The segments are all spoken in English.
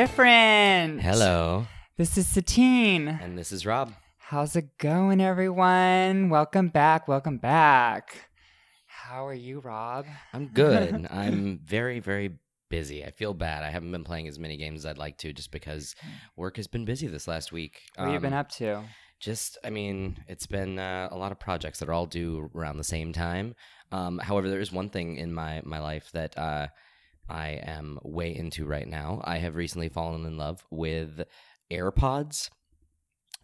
back to Bit Different. Hello, This is Satine. and this is Rob. How's it going, everyone? Welcome back. Welcome back. How are you, Rob? I'm good. I'm very, very busy. I feel bad. I haven't been playing as many games as I'd like to just because work has been busy this last week. What have you been Um, up to? Just, I mean, it's been uh, a lot of projects that are all due around the same time. Um, however, there is one thing in my my life that uh, I am way into right now. I have recently fallen in love with AirPods,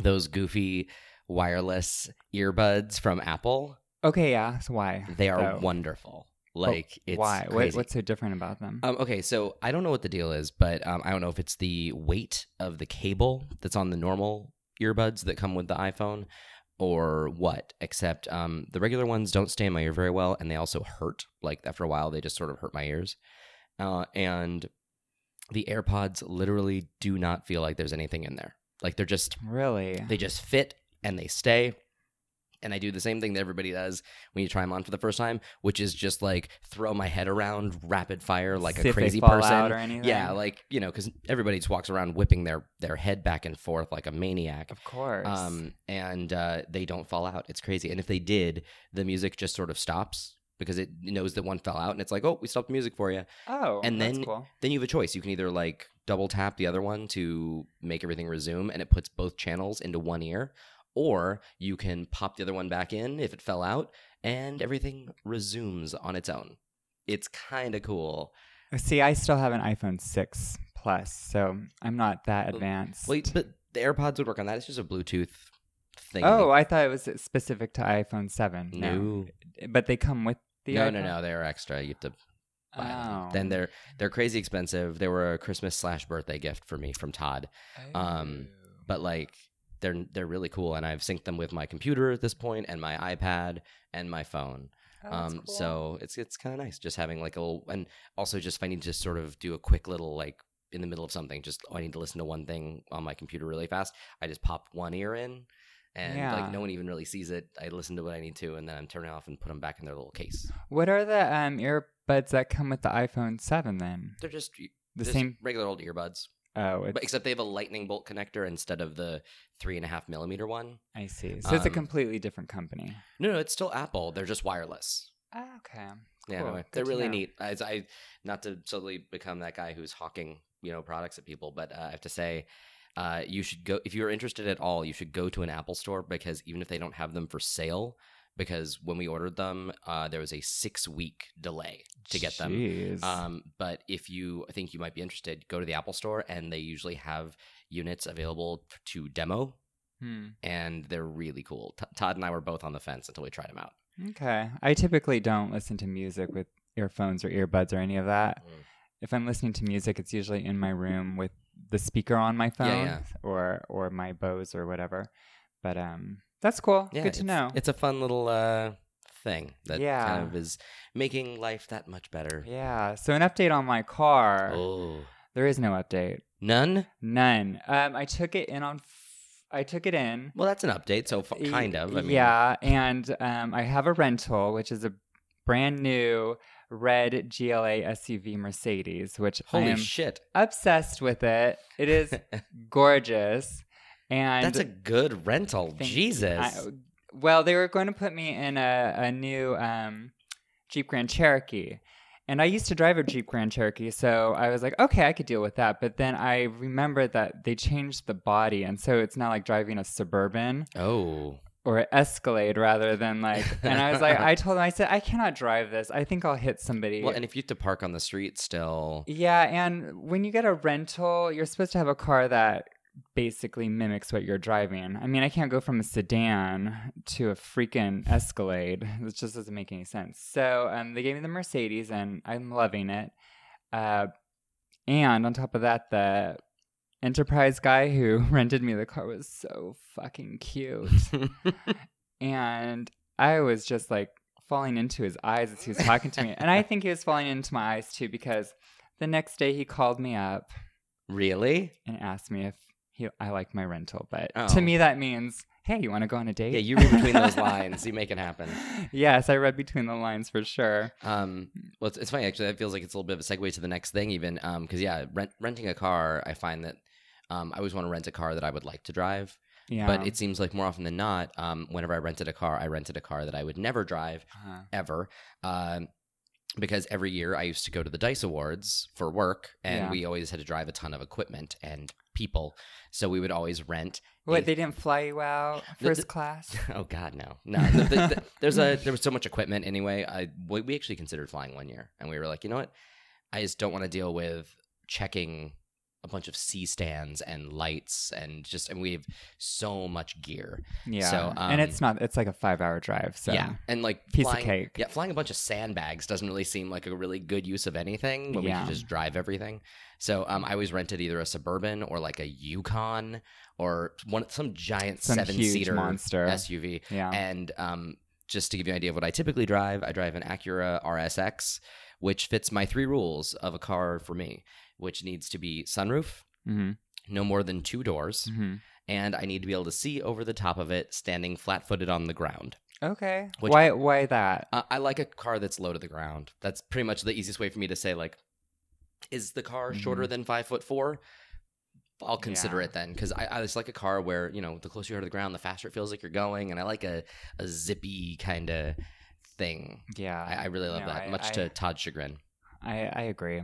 those goofy wireless earbuds from Apple. Okay, yeah. So why? They are though? wonderful. Like, it's why? What, what's so different about them? Um, okay, so I don't know what the deal is, but um, I don't know if it's the weight of the cable that's on the normal earbuds that come with the iPhone or what, except um, the regular ones don't stay in my ear very well, and they also hurt. Like, after a while, they just sort of hurt my ears. Uh, and the AirPods literally do not feel like there's anything in there. Like, they're just, really? they just fit and they stay. And I do the same thing that everybody does when you try them on for the first time, which is just like throw my head around rapid fire like See a crazy person. out or anything? Yeah, like you know, because everybody just walks around whipping their their head back and forth like a maniac. Of course. Um, and uh, they don't fall out. It's crazy. And if they did, the music just sort of stops because it knows that one fell out, and it's like, oh, we stopped the music for you. oh, and that's then- cool. Then you have a choice. You can either like double tap the other one to make everything resume, and it puts both channels into one ear, or you can pop the other one back in if it fell out, and everything resumes on its own. It's kind of cool. Uh, see, I still have an iPhone 6 Plus, so I'm not that advanced. Wait, but the AirPods would work on that. It's just a Bluetooth thing. oh, I thought it was specific to iPhone 7. no, But they come with the no, iPhone? no, no. They're extra. You have to buy them. Oh. Then they're they're crazy expensive. They were a Christmas slash birthday gift for me from Todd. Um, but like they're they're really cool and I've synced them with my computer at this point and my iPad and my phone. Oh, um cool. so it's it's kind of nice just having like a little and also just if I need to sort of do a quick little like in the middle of something just oh, I need to listen to one thing on my computer really fast, I just pop one ear in and Yeah. like no one even really sees it. I listen to what I need to and then I'm turning off and put them back in their little case. What are the um, earbuds that come with the iPhone 7 then? They're just The just same. regular old earbuds. Oh, it's, But except they have a lightning bolt connector instead of the three and a half millimeter one. I see. So it's a um, completely different company. No, no, it's still Apple. They're just wireless. Oh, okay. Yeah, Cool. no, Good they're really know. neat. I, I not to suddenly become that guy who's hawking you know products at people, but uh, I have to say, uh, you should go if you're interested at all. You should go to an Apple store because even if they don't have them for sale, because when we ordered them, uh, there was a six week delay to get them. Um, but if you think you might be interested, go to the Apple store and they usually have units available to demo, Hmm. and they're really cool. T- Todd and I were both on the fence until we tried them out. Okay. I typically don't listen to music with earphones or earbuds or any of that. Mm. If I'm listening to music, it's usually in my room with the speaker on my phone Yeah, yeah. or or my Bose or whatever. But um that's cool. Yeah, Good to know. It's a fun little uh, thing that Yeah. kind of is making life that much better. yeah. So an update on my car. Oh, There is no update. none. None. Um I took it in on f- I took it in. Well, that's an update. So f- kind of. I mean, yeah, and um, I have a rental, which is a brand new red GLA SUV Mercedes, which I Holy am shit! obsessed with it. It is gorgeous, and that's a good rental. Jesus. I- well, they were going to put me in a, a new um, Jeep Grand Cherokee. And I used to drive a Jeep Grand Cherokee, so I was like, okay, I could deal with that. But then I remembered that they changed the body, and so it's now like driving a Suburban oh. Or Escalade rather than like. And I was like, I told him, I said, I cannot drive this. I think I'll hit somebody. Well, and if you have to park on the street still, Yeah, and when you get a rental, you're supposed to have a car that basically mimics what you're driving. I mean, I can't go from a sedan to a freaking Escalade. It just doesn't make any sense. So um, they gave me the Mercedes, and I'm loving it. Uh, and on top of that, the Enterprise guy who rented me the car was so fucking cute. and I was just like falling into his eyes as he was talking to me. And I think he was falling into my eyes too because the next day he called me up really? and asked me if he I like my rental. But Oh. to me that means, hey, you want to go on a date? Yeah, you read between those lines. You make it happen. yes, I read between the lines for sure. Um, well, it's, it's funny actually. That feels like it's a little bit of a segue to the next thing, even. Um, because yeah, rent, renting a car, I find that um, I always want to rent a car that I would like to drive. Yeah. But it seems like more often than not, um, whenever I rented a car, I rented a car that I would never drive Uh-huh. ever. Um, because every year I used to go to the Dice Awards for work, and Yeah. we always had to drive a ton of equipment and people. So we would always rent. What, a- they didn't fly you out The- first the- class? Oh God, no, no. The- the- the- there's a there was so much equipment anyway. I we, we actually considered flying one year, and we were like, you know what? I just don't want to deal with checking a bunch of C stands and lights and just and we have so much gear. Yeah. So, and um, it's not, it's like a five hour drive. So, Yeah, and like Piece of flying, cake. Yeah, flying a bunch of sandbags doesn't really seem like a really good use of anything when we Yeah. can just drive everything. So um, I always rented either a suburban or like a Yukon or one some giant Some seven seater monster. SUV. Yeah. And um, just to give you an idea of what I typically drive, I drive an Acura RSX, which fits my three rules of a car for me, which needs to be sunroof, hmm no more than two doors, hmm and I need to be able to see over the top of it standing flat footed on the ground. Okay. Which- why, why that? Uh, I like a car that's low to the ground. That's pretty much the easiest way for me to say, like, is the car shorter than five foot four? I'll consider Mm-hmm. Yeah. it then because I, I just like a car where you know the closer you are to the ground, the faster it feels like you're going, and I like a, a zippy kind of thing. Yeah. I, I really love No, that, I- much I- to Todd's chagrin. I, I agree.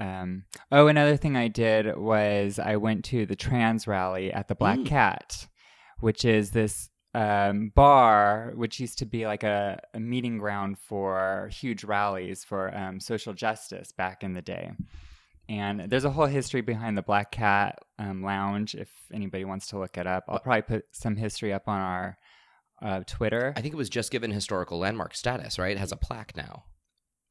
Um, oh, another thing I did was I went to the trans rally at the Black Mm. Cat, which is this um, bar which used to be like a, a meeting ground for huge rallies for um, social justice back in the day. And there's a whole history behind the Black Cat um, Lounge. If anybody wants to look it up, I'll probably put some history up on our uh, Twitter. I think it was just given historical landmark status, right? It has a plaque now.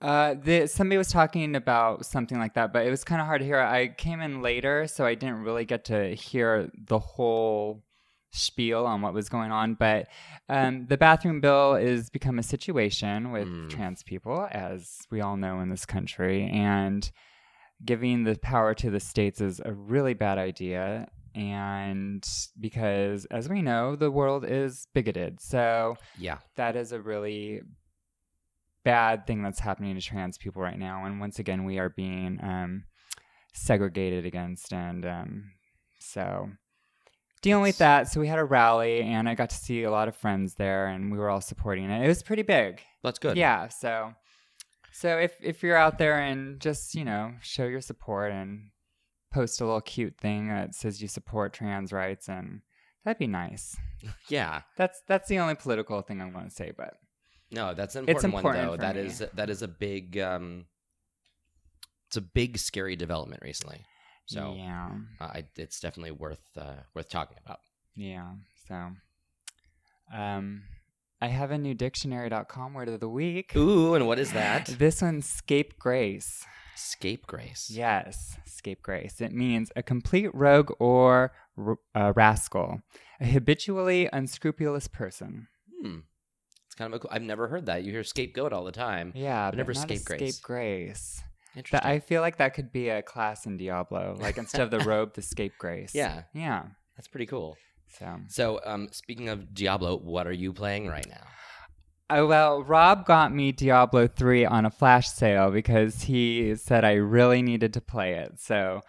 Uh, the, somebody was talking about something like that, but it was kind of hard to hear. I came in later, so I didn't really get to hear the whole spiel on what was going on. But um, the bathroom bill is become a situation with Mm. trans people, as we all know in this country, and giving the power to the states is a really bad idea. And because, as we know, the world is bigoted, so Yeah. that is a really bad thing that's happening to trans people right now. And once again, we are being um, segregated against. And um, so dealing with that. So we had a rally, and I got to see a lot of friends there, and we were all supporting it. It was pretty big. That's good. Yeah. So. So if, if you're out there and just, you know, show your support and post a little cute thing that says you support trans rights and that'd be nice. Yeah. That's that's the only political thing I'm going to say, but No, that's an important, important one though. That me. is that is a big um it's a big scary development recently. So yeah, uh, I, it's definitely worth uh, worth talking about. yeah. So, um, I have a new dictionary.com word of the week. Ooh, and what is that? This one's scapegrace. Scapegrace. Yes, scapegrace. It means a complete rogue or r- a rascal, a habitually unscrupulous person. Hmm. Kind of a. I've never heard that. You hear scapegoat all the time. Yeah, But but never scapegrace. scapegrace. Interesting. That I feel like that could be a class in Diablo. Like instead of the robe, the scapegrace. Yeah. yeah. That's pretty cool. So So, um, speaking of Diablo, what are you playing right now? Oh, well, Rob got me Diablo 3 on a flash sale because he said I really needed to play it. So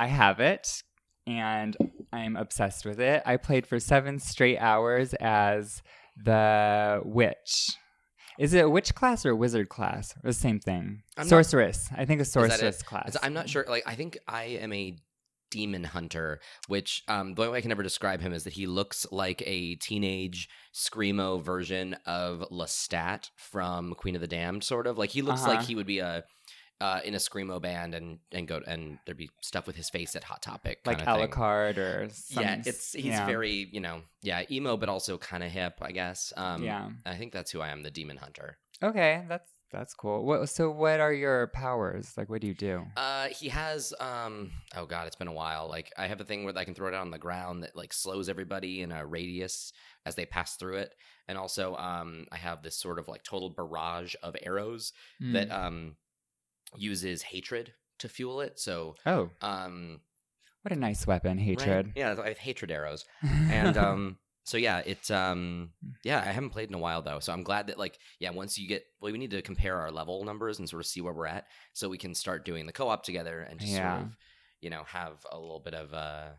I have it and I'm obsessed with it. I played for seven straight hours as the witch. Is it a witch class or a wizard class? Or the same thing? I'm not- sorceress. I think a sorceress class. I'm not sure. Like, I think I am a demon hunter, which um, the only way I can ever describe him is that he looks like a teenage screamo version of Lestat from Queen of the Damned, sort of. Like he looks like Uh-huh. he would be a uh, in a screamo band and and go and there'd be stuff with his face at Hot Topic, like. Alucard or some, yeah, it's he's yeah. very you know yeah emo, but also kind of hip, I guess. Um, Yeah. I think that's who I am, the demon hunter. Okay, that's that's cool. What so what are your powers? Like what do you do? Uh, he has um. Oh God, it's been a while. Like I have a thing where I can throw it out on the ground that like slows everybody in a radius as they pass through it, and also um, I have this sort of like total barrage of arrows Hmm. that um uses hatred to fuel it. So Oh, um, what a nice weapon, right? hatred. Yeah, I have hatred arrows, and um, so yeah, it's um yeah, I haven't played in a while though. So I'm glad that like yeah, once you get well, we need to compare our level numbers and sort of see where we're at so we can start doing the co-op together and just Yeah. sort of you know have a little bit of a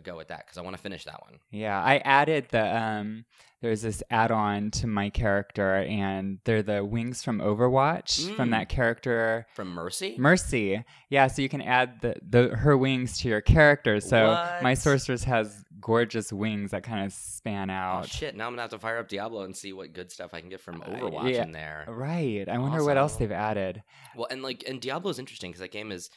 a go at that because I want to finish that one. Yeah, I added the um there's this add-on to my character and they're the wings from Overwatch from Mm. that character From Mercy? Mercy. Yeah, so you can add the, the her wings to your character. So my What? sorceress has gorgeous wings that kind of span out. Oh shit! Now I'm gonna have to fire up Diablo and see what good stuff I can get from Uh, Overwatch yeah. in there. Right. I wonder what else they've added. Well, and like, and Diablo is interesting because that game has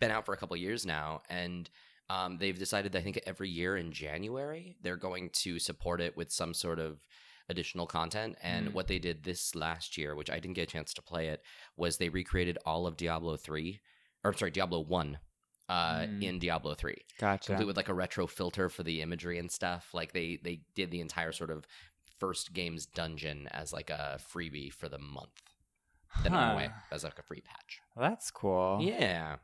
been out for a couple years now, and um, they've decided that I think every year in January they're going to support it with some sort of additional content. And Mm. what they did this last year, which I didn't get a chance to play it, was they recreated all of Diablo three, or sorry, Diablo one. Uh, Mm. in Diablo three, Gotcha. complete with like a retro filter for the imagery and stuff. Like they they did the entire sort of first game's dungeon as like a freebie for the month. Then went away as like a free patch. Well, that's cool. Yeah.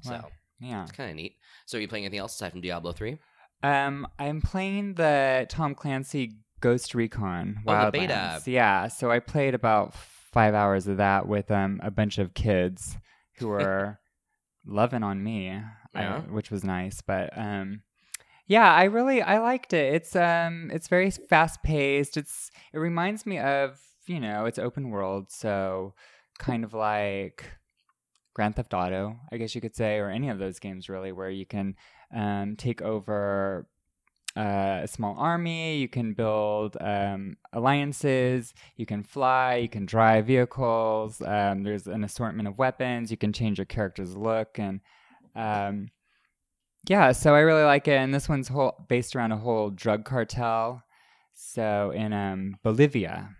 So Well, Yeah. it's kind of neat. So are you playing anything else aside from Diablo three? Um, I'm playing the Tom Clancy Ghost Recon Oh, the beta. Yeah, so I played about five hours of that with um a bunch of kids who were loving on me, I- which was nice. But um, yeah, I really I liked it. It's um it's very fast paced. It's it reminds me of you know it's open world, so kind of like Grand Theft Auto, I guess you could say, or any of those games really, where you can um, take over uh, a small army, you can build um, alliances, you can fly, you can drive vehicles. Um, there's an assortment of weapons. You can change your character's look, and um, yeah, so I really like it. And this one's whole based around a whole drug cartel. So in um, Bolivia.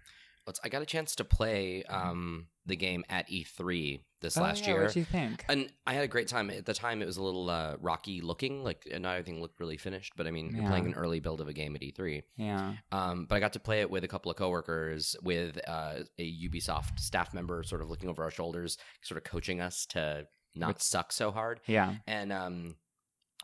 I got a chance to play um, the game at E3 this Oh, last yeah, year. What do you think? and I had a great time. At the time, it was a little uh, rocky looking, like not everything looked really finished. But I mean, Yeah. playing an early build of a game at E3. Yeah. Um, but I got to play it with a couple of coworkers, with uh, a Ubisoft staff member, sort of looking over our shoulders, sort of coaching us to not suck so hard. Yeah. and um,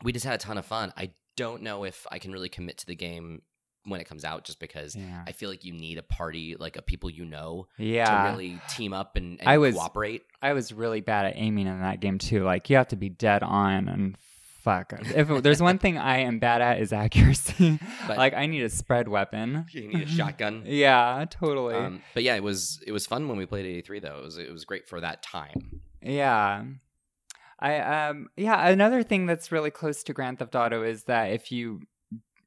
we just had a ton of fun. I don't know if I can really commit to the game when it comes out, just because Yeah. I feel like you need a party, like a people you know, Yeah. to really team up and, and I was- cooperate. I was really bad at aiming in that game too. Like you have to be dead on and fuck. If there's one thing I am bad at is accuracy. But- like I need a spread weapon. You need a shotgun. Yeah, totally. Um, but yeah, it was it was fun when we played at E3 though. It was it was great for that time. yeah. I um yeah, another thing that's really close to Grand Theft Auto is that if you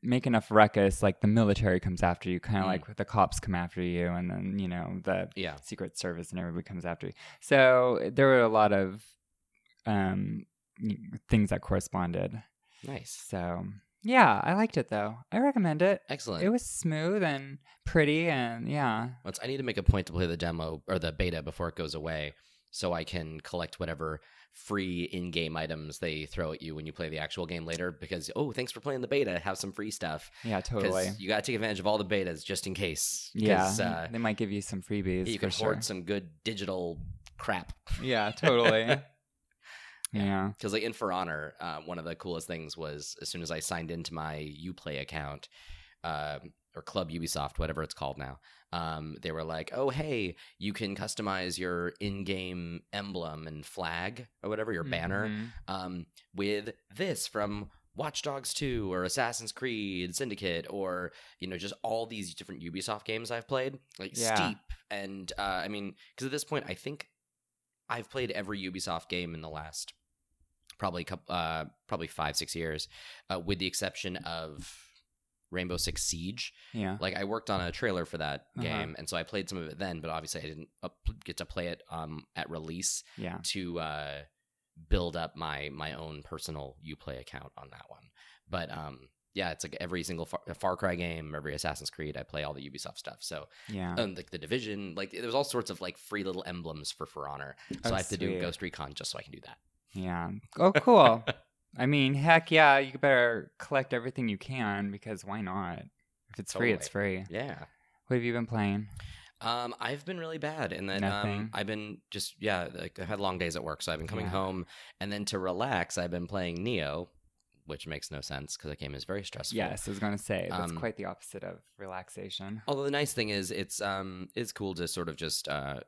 make enough ruckus, like the military comes after you, kind of Mm. like the cops come after you, and then you know the Yeah, Secret Service and everybody comes after you. So there were a lot of um, things that corresponded. nice, So yeah, I liked it though. I recommend it. excellent. It was smooth and pretty, and yeah, Let's- I need to make a point to play the demo or the beta before it goes away, so I can collect whatever free in-game items they throw at you when you play the actual game later. Because oh, thanks for playing the beta, have some free stuff. yeah, totally. You got to take advantage of all the betas just in case Yeah, uh, they might give you some freebies. you can sure. hoard some good digital crap. Yeah, totally. yeah. Because like in For Honor, uh, one of the coolest things was as soon as I signed into my UPlay account, um, or Club Ubisoft, whatever it's called now, um, they were like, "Oh, hey, you can customize your in-game emblem and flag or whatever your banner Mhm. um, with this from." Watch Dogs 2 or Assassin's Creed Syndicate or you know just all these different Ubisoft games I've played like Yeah. Steep and uh, I mean because at this point I think I've played every Ubisoft game in the last probably coup uh, probably five six years, uh, with the exception of Rainbow Six Siege. Yeah. Like I worked on a trailer for that Uh-huh. game, and so I played some of it then, but obviously I didn't get to play it um, at release Yeah. to uh, build up my my own personal UPlay account on that one. But um, yeah, it's like every single Far-, Far Cry game, every Assassin's Creed, I play all the Ubisoft stuff. So Yeah. um, like the division like there's all sorts of like free little emblems for for honor so Oh, i have to do ghost recon just so i can do that Yeah. Oh, cool. I mean, heck yeah, you better collect everything you can because why not? If it's free, it's free. yeah What have you been playing? um i've been really bad and then Nothing. um i've been just yeah like i've had long days at work so i've been coming Yeah. home and then to relax i've been playing Nioh which makes no sense because that game is very stressful. Yes, I was going to say that's Um, quite the opposite of relaxation. Although the nice thing is, it's um, it's cool to sort of just uh,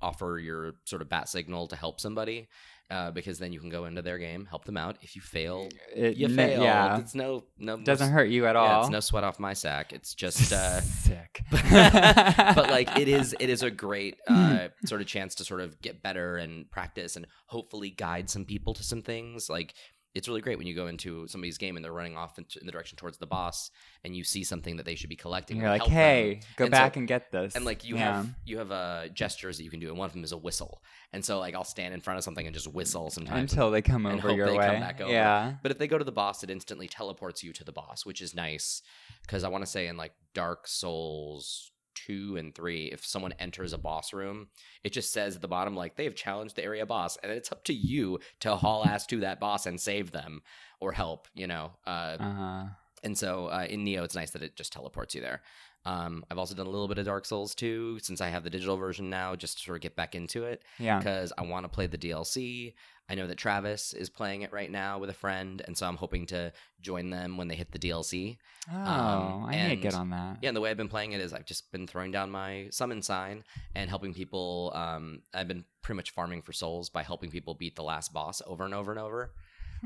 offer your sort of bat signal to help somebody, uh, because then you can go into their game, help them out. If you fail, It, you fail. Yeah, It's no no doesn't no, hurt you at Yeah, all. it's no sweat off my sack. It's just. Uh, sick. but like it is it is a great uh, sort of chance to sort of get better and practice and hopefully guide some people to some things like it's really great when you go into somebody's game and they're running off in, the direction towards the boss and you see something that they should be collecting and You're like, help them. hey, go And so- back and get this. and like you Yeah. have you have uh gestures that you can do and one of them is a whistle and so like i'll stand in front of something and just whistle sometimes until they come over your they way. come back over. Yeah. but if they go to the boss, it instantly teleports you to the boss, which is nice. Because I want to say in like Dark Souls two and three, if someone enters a boss room, it just says at the bottom like they have challenged the area boss, and it's up to you to haul ass to that boss and save them or help. You know, uh, Uh huh. and so uh, in Nioh, it's nice that it just teleports you there. Um, I've also done a little bit of Dark Souls 2 since I have the digital version now, just to sort of get back into it Yeah. because I want to play the DLC. I know that Travis is playing it right now with a friend, and so I'm hoping to join them when they hit the DLC. Oh, Um, I need to get on that. Yeah, and the way I've been playing it is I've just been throwing down my summon sign and helping people. Um, I've been pretty much farming for souls by helping people beat the last boss over and over and over,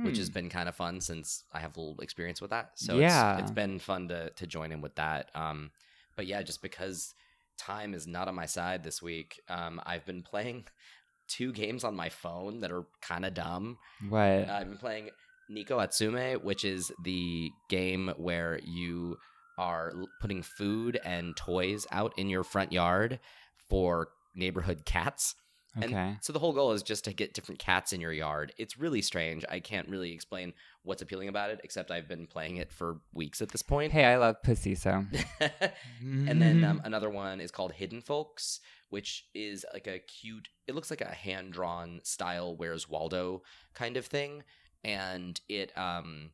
which Hmm. has been kind of fun since I have a little experience with that. So Yeah. it's, it's been fun to to join in with that. Um, but yeah, just because time is not on my side this week, um, I've been playing two games on my phone that are kind of dumb. what? I've been playing Neko Atsume, which is the game where you are putting food and toys out in your front yard for neighborhood cats. Okay. And so the whole goal is just to get different cats in your yard. It's really strange. I can't really explain what's appealing about it, except I've been playing it for weeks at this point. hey, I love pussy, so. and then um, another one is called Hidden Folks, which is like a cute. It looks like a hand drawn style Where's Waldo kind of thing, and it um,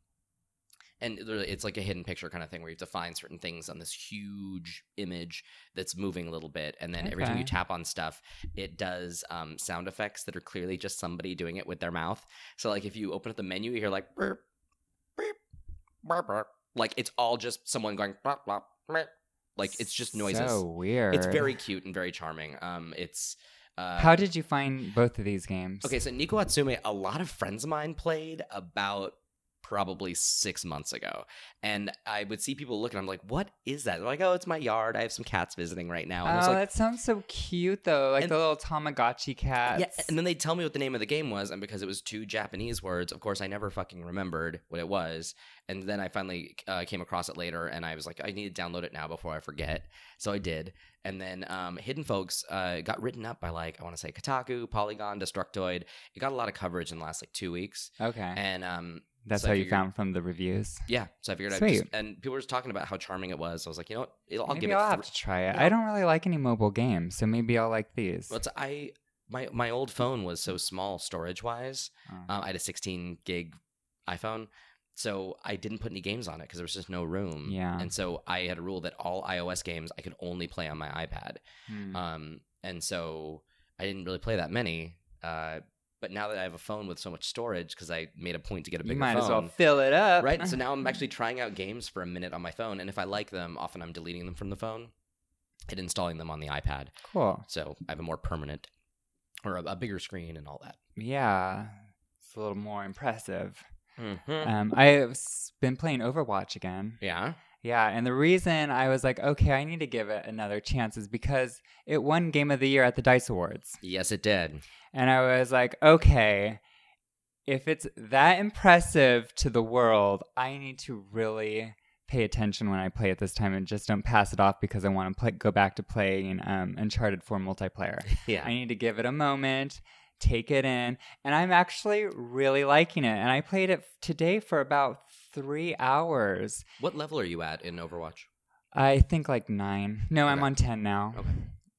and it's like a hidden picture kind of thing where you have to find certain things on this huge image that's moving a little bit, and then every time you tap on stuff, it does um, sound effects that are clearly just somebody doing it with their mouth. So like if you open up the menu, you hear like burp, burp, burp, burp. like it's all just someone going burp, burp, burp. like it's just noises. So weird. It's very cute and very charming. Um, it's uh, How did you find both of these games? okay. So Neko Atsume, a lot of friends of mine played about probably six months ago, and I would see people looking. I'm like, "What is that?" They're like, "Oh, it's my yard. I have some cats visiting right now." And I was Oh, like, that sounds so cute though, like And- the little Tamagotchi cats. Yeah, and then they'd tell me what the name of the game was, and because it was two Japanese words, of course, I never fucking remembered what it was. And then I finally uh, came across it later, and I was like, I need to download it now before I forget. So I did. And then um, Hidden Folks uh, got written up by like I want to say Kotaku, Polygon, Destructoid. It got a lot of coverage in the last like two weeks, okay, and um, that's so I how you found from the reviews. yeah. So I figured I'd Sweet. just and people were just talking about how charming it was. So I was like, you know what, I'll maybe give it. I'll thr- have to try it. Yeah. I don't really like any mobile games, so maybe I'll like these. Well, I my my old phone was so small storage wise. Oh. Um, I had a 16 gig iPhone, so I didn't put any games on it because there was just no room. Yeah. and so I had a rule that all iOS games I could only play on my iPad. Hmm. Um, and so I didn't really play that many. Uh, but now that I have a phone with so much storage, because I made a point to get a bigger you might phone, as well fill it up, right? So now I'm actually trying out games for a minute on my phone, and if I like them, often I'm deleting them from the phone and installing them on the iPad. cool. So I have a more permanent or a, a bigger screen and all that. Yeah, it's a little more impressive. Mm-hmm. Um, I've been playing Overwatch again. Yeah. Yeah, and the reason I was like, okay, I need to give it another chance is because it won Game of the Year at the Dice Awards. Yes, it did. And I was like, okay, if it's that impressive to the world, I need to really pay attention when I play it this time and just don't pass it off because I want to play, go back to playing um, Uncharted 4 multiplayer. Yeah. I need to give it a moment, take it in, and I'm actually really liking it. And I played it today for about three hours. What level are you at in Overwatch? I think like nine. No, I'm on 10 now. Okay.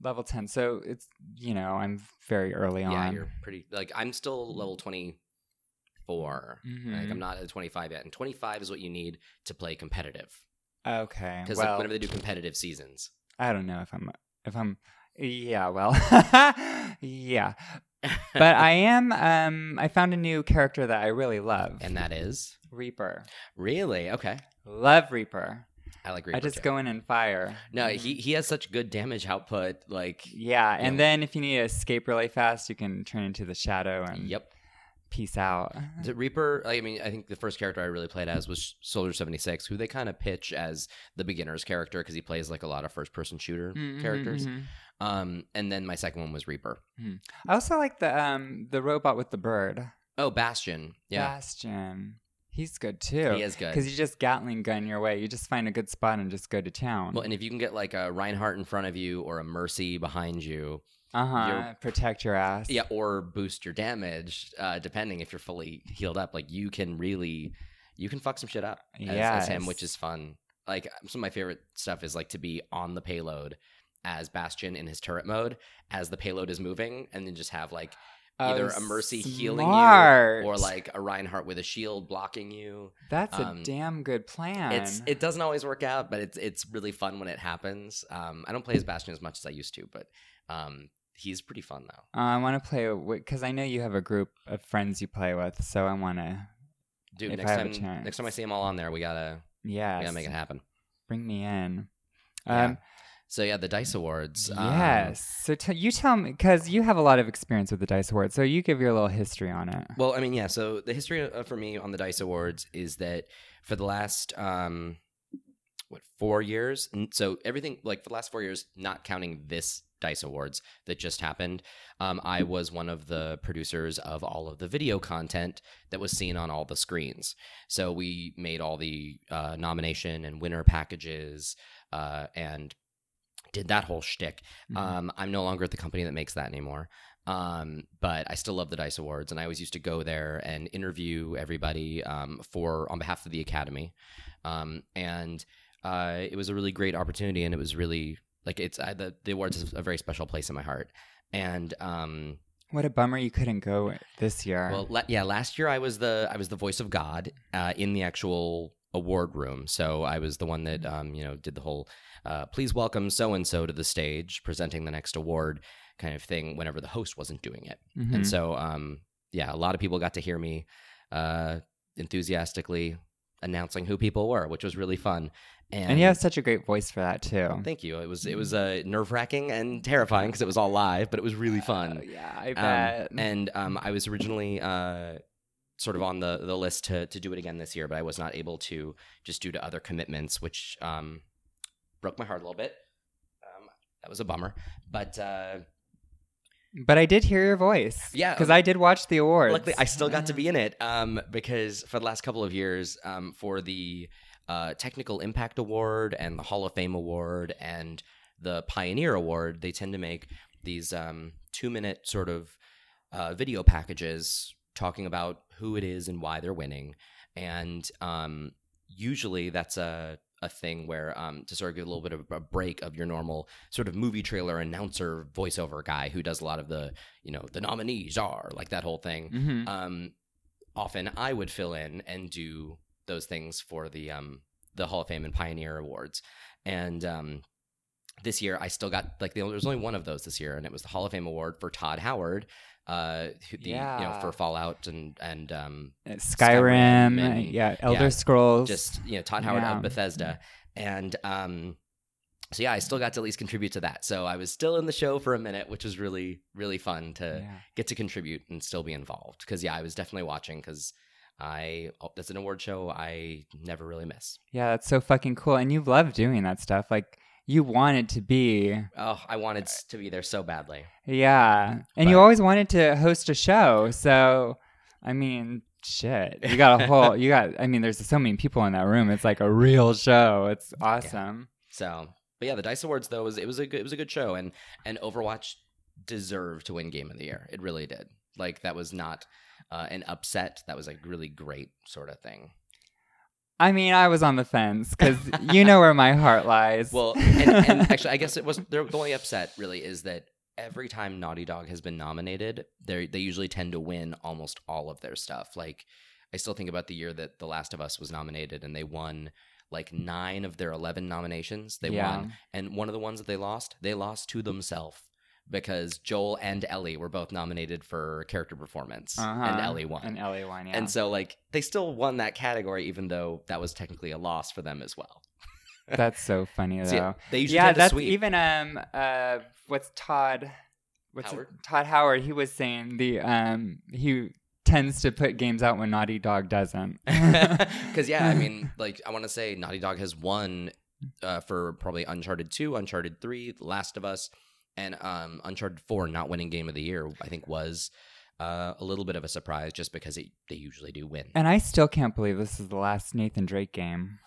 Level 10. So it's, you know, I'm very early on. Yeah, you're pretty. Like I'm still level twenty four. Mhm. Like I'm not at twenty five yet, and twenty five is what you need to play competitive. Okay. Because Well, like, whenever they do competitive seasons, I don't know if I'm if I'm yeah, well. yeah. But I am. Um, I found a new character that I really love. and that is Reaper. really okay. Love Reaper. I like Reaper. I just too. go in and fire. No, he he has such good damage output. Like, Yeah, and Yeah. then if you need to escape really fast, you can turn into the shadow and yep. peace out. The Reaper, I mean, I think the first character I really played as was Soldier 76, who they kind of pitch as the beginner's character because he plays like a lot of first person shooter Mhm, characters. mhm. Um, and then my second one was Reaper. I also like the um the robot with the bird. Oh, Bastion. Yeah. Bastion. He's good too. He is good. Because you just Gatling gun your way. You just find a good spot and just go to town. Well, and if you can get like a Reinhardt in front of you or a Mercy behind you, uh huh. Protect your ass. yeah, or boost your damage, uh, depending if you're fully healed up, like you can really, you can fuck some shit up as, as him, which is fun. Like some of my favorite stuff is like to be on the payload as Bastion in his turret mode as the payload is moving, and then just have like either Oh, a Mercy healing you or like a Reinhardt with a shield blocking you. That's a um, damn good plan. It's it doesn't always work out, but it's it's really fun when it happens. Um, I don't play as Bastion as much as I used to, but um, he's pretty fun though. Uh, I want to play because I know you have a group of friends you play with, so I want to. Dude, next a time next time I see them all on there, we gotta yeah, we gotta make it happen. Bring me in. Yeah. Um, So yeah, the Dice Awards. um, yes. So t- you tell me because you have a lot of experience with the Dice Awards, so you give your little history on it. well, I mean, yeah. So the history uh, for me on the Dice Awards is that for the last um, what four years? So everything like for the last four years, not counting this Dice Awards that just happened, um, I was one of the producers of all of the video content that was seen on all the screens. So we made all the uh, nomination and winner packages uh, and did that whole shtick. Mhm. Um, I'm no longer at the company that makes that anymore. Um, but I still love the Dice Awards, and I always used to go there and interview everybody um, for on behalf of the Academy. Um, and uh, it was a really great opportunity, and it was really like it's I, the the awards is a very special place in my heart. And um, what a bummer you couldn't go this year. well, la- yeah, last year I was the I was the voice of God uh, in the actual award room. So I was the one that um, you know did the whole uh, please welcome so and so to the stage, presenting the next award kind of thing. Whenever the host wasn't doing it, Mhm. and so um, yeah, a lot of people got to hear me uh, enthusiastically announcing who people were, which was really fun. And, and you have such a great voice for that too. thank you. It was it was uh, nerve wracking and terrifying because it was all live, but it was really fun. Oh, yeah, I Um, bet. and um, I was originally uh, sort of on the, the list to, to do it again this year, but I was not able to just due to other commitments, which um, broke my heart a little bit. Um, that was a bummer. But uh, but I did hear your voice. Yeah, because I did watch the awards. luckily, I still got to be in it um, because for the last couple of years, um, for the uh, Technical Impact Award and the Hall of Fame Award and the Pioneer Award, they tend to make these um, two minute sort of uh, video packages talking about who it is and why they're winning. And um, usually that's a, a thing where um, to sort of give a little bit of a break of your normal sort of movie trailer announcer voiceover guy who does a lot of the, you know, the nominees are like that whole thing Mhm. um, often I would fill in and do those things for the um, the Hall of Fame and Pioneer Awards. And um, this year, I still got like there was only one of those this year, and it was the Hall of Fame award for Todd Howard, uh, the you know for Fallout and and um, Skyrim Skyrim, and- yeah, Elder yeah, Scrolls. just you know Todd Howard Yeah. of Bethesda, and um, so yeah, I still got to at least contribute to that. So I was still in the show for a minute, which was really really fun to yeah. get to contribute and still be involved. Because yeah, I was definitely watching because I oh, that's an award show I never really miss. yeah, that's so fucking cool, and you love doing that stuff. Like you wanted to be, Oh, I wanted to be there so badly. yeah, and you always wanted to host a show. So, I mean, shit, you got a whole, you got. I mean, there's so many people in that room. It's like a real show. It's awesome. So, but yeah, the Dice Awards though was it was a good, it was a good show, and and Overwatch deserved to win Game of the Year. It really did. Like that was not uh, an upset. That was a really great sort of thing. I mean, I was on the fence because you know where my heart lies. Well, and, and actually, I guess it was the only upset really is that every time Naughty Dog has been nominated, they they usually tend to win almost all of their stuff. Like I still think about the year that The Last of Us was nominated, and they won like nine of their eleven nominations. They Yeah. won, and one of the ones that they lost, they lost to themselves. Because Joel and Ellie were both nominated for character performance, Uh-huh. and Ellie won. And Ellie won, yeah. And so, like, they still won that category, even though that was technically a loss for them as well. that's so funny though. So, yeah, they usually yeah, that's sweep. even um uh what's Todd what's it- Todd Howard, he was saying the um he tends to put games out when Naughty Dog doesn't. Because yeah, I mean, like I want to say Naughty Dog has won uh, for probably Uncharted Two, Uncharted Three, Last of Us, and um, Uncharted Four not winning Game of the Year. I think was uh, a little bit of a surprise, just because it, they usually do win. and I still can't believe this is the last Nathan Drake game.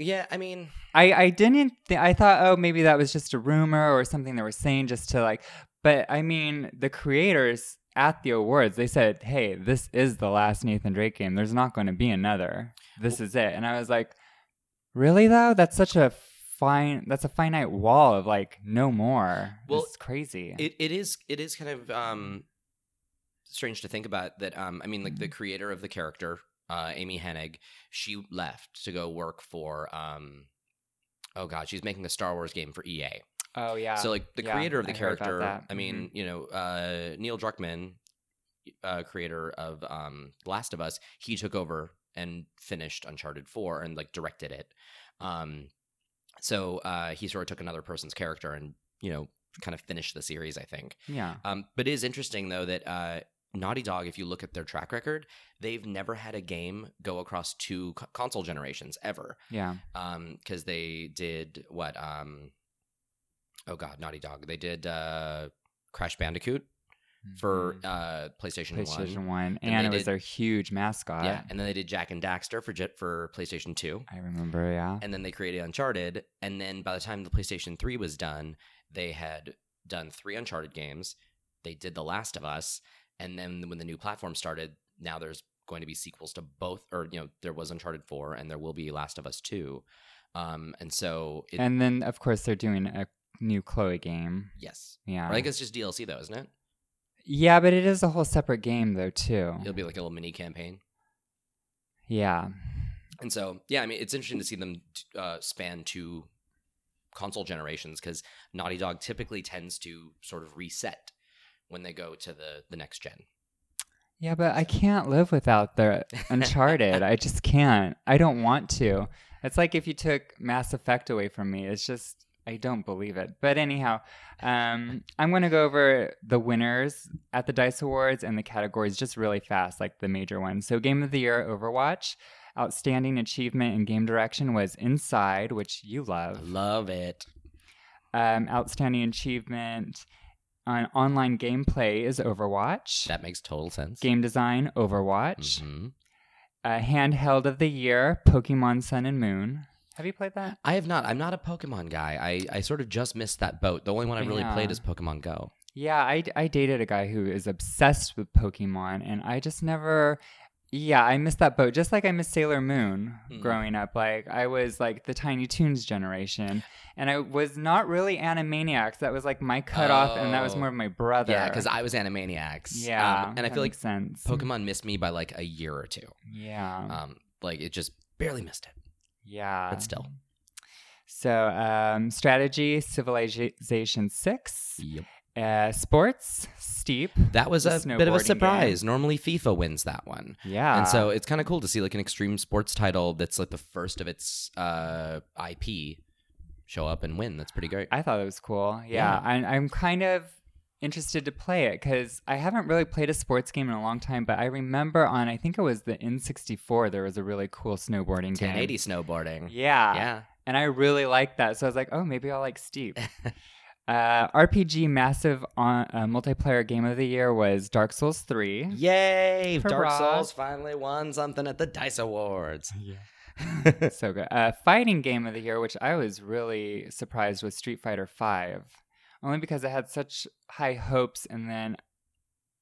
Yeah, I mean, I I didn't th- I thought oh maybe that was just a rumor or something they were saying just to like but I mean the creators at the awards they said hey this is the last Nathan Drake game there's not going to be another this is it and I was like really though that's such a fine that's a finite wall of like no more Well, it's crazy it, it is it is kind of um, strange to think about that. Um, I mean, like Mm-hmm. the creator of the character, uh, Amy Hennig, she left to go work for. Um, oh God, she's making a Star Wars game for EA. oh yeah So like the Yeah, creator of the I character. I mean, you know, uh, Neil Druckmann, uh, creator of um, Last of Us, he took over and finished Uncharted Four and like directed it. Um, so uh, he sort of took another person's character and you know kind of finished the series, I think. yeah. Um, but it is interesting though that uh, Naughty Dog, if you look at their track record, they've never had a game go across two co- console generations ever. Yeah. Because they did what um oh god naughty dog. They did uh crash bandicoot for Mhm. uh playstation, PlayStation 1 1 And and, it was their huge mascot. Yeah and then they did jack and daxter for for playstation 2 I remember yeah. And then they created uncharted and then by the time the playstation 3 was done they had done three uncharted games. They did the last of us and then when the new platform started now there's going to be sequels to both or you know there was uncharted 4 and there will be last of us 2 um and so it, and then of course they're doing a new Chloe game. Yes. Yeah. I think it's just DLC though, isn't it? Yeah, but it is a whole separate game though too. It'll be like a little mini campaign. Yeah. And so, yeah, I mean, it's interesting to see them uh, span two console generations because Naughty Dog typically tends to sort of reset when they go to the the next gen. Yeah, but I can't live without the Uncharted. I just can't. I don't want to. It's like if you took Mass Effect away from me. It's just I don't believe it. But anyhow, um, I'm going to go over the winners at the Dice Awards and the categories just really fast, like the major ones. So, Game of the Year, Overwatch. Outstanding achievement in game direction was Inside, which you I love. love it. Um, outstanding achievement on online gameplay is Overwatch. That makes total sense. Game design, Overwatch. Mhm. Uh, handheld of the year, Pokemon Sun and Moon. Have you played that? I have not. I'm not a Pokemon guy. I, I sort of just missed that boat. The only one I really Yeah. played is Pokemon Go. Yeah, I, I dated a guy who is obsessed with Pokemon, and I just never. Yeah, I missed that boat. Just like I missed Sailor Moon Hmm. growing up. Like I was like the Tiny Toons generation, and I was not really Animaniacs. That was like my cutoff, and that was Oh. more of my brother. Yeah, because I was Animaniacs. yeah, Um, and I that feel like makes sense. Pokemon missed me by like a year or two. Yeah, Um, like it just barely missed it. Yeah, But still. So, um, strategy, Civilization Six, Yep. uh, sports, Steep. That was a bit of a surprise. Normally FIFA wins that one. Yeah, And so it's kind of cool to see like an extreme sports title that's like the first of its uh, IP show up and win. That's pretty great. I thought it was cool. Yeah, Yeah. And I'm kind of interested to play it because I haven't really played a sports game in a long time. But I remember on I think it was the N64 there was a really cool snowboarding game. 1080 snowboarding. Yeah, Yeah. and I really liked that. So I was like, oh, maybe I'll like Steep. uh, RPG massive on, uh, multiplayer game of the year was Dark Souls 3. Yay! Dark. Souls finally won something at the Dice Awards. Yeah. so good. Uh, fighting game of the year, which I was really surprised was Street Fighter Five, only because I had such high hopes, and then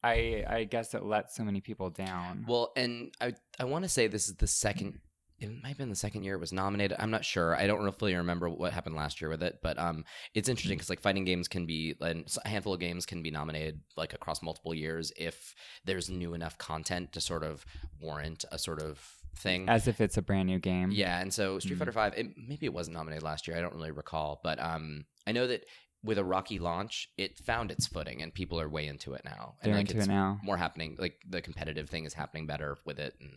I I guess it let so many people down. well, and I I want to say this is the second. It might have been the second year it was nominated. I'm not sure. I don't really remember what happened last year with it, but um, it's interesting because like fighting games can be, and a handful of games can be nominated like across multiple years if there's new enough content to sort of warrant a sort of thing. As if it's a brand new game. Yeah, and so Street Mhm. Fighter Five, it, maybe it wasn't nominated last year. I don't really recall, but um, I know that with a rocky launch, it found its footing, and people are way into it now. And They're like into it's it now. more happening. Like the competitive thing is happening better with it, and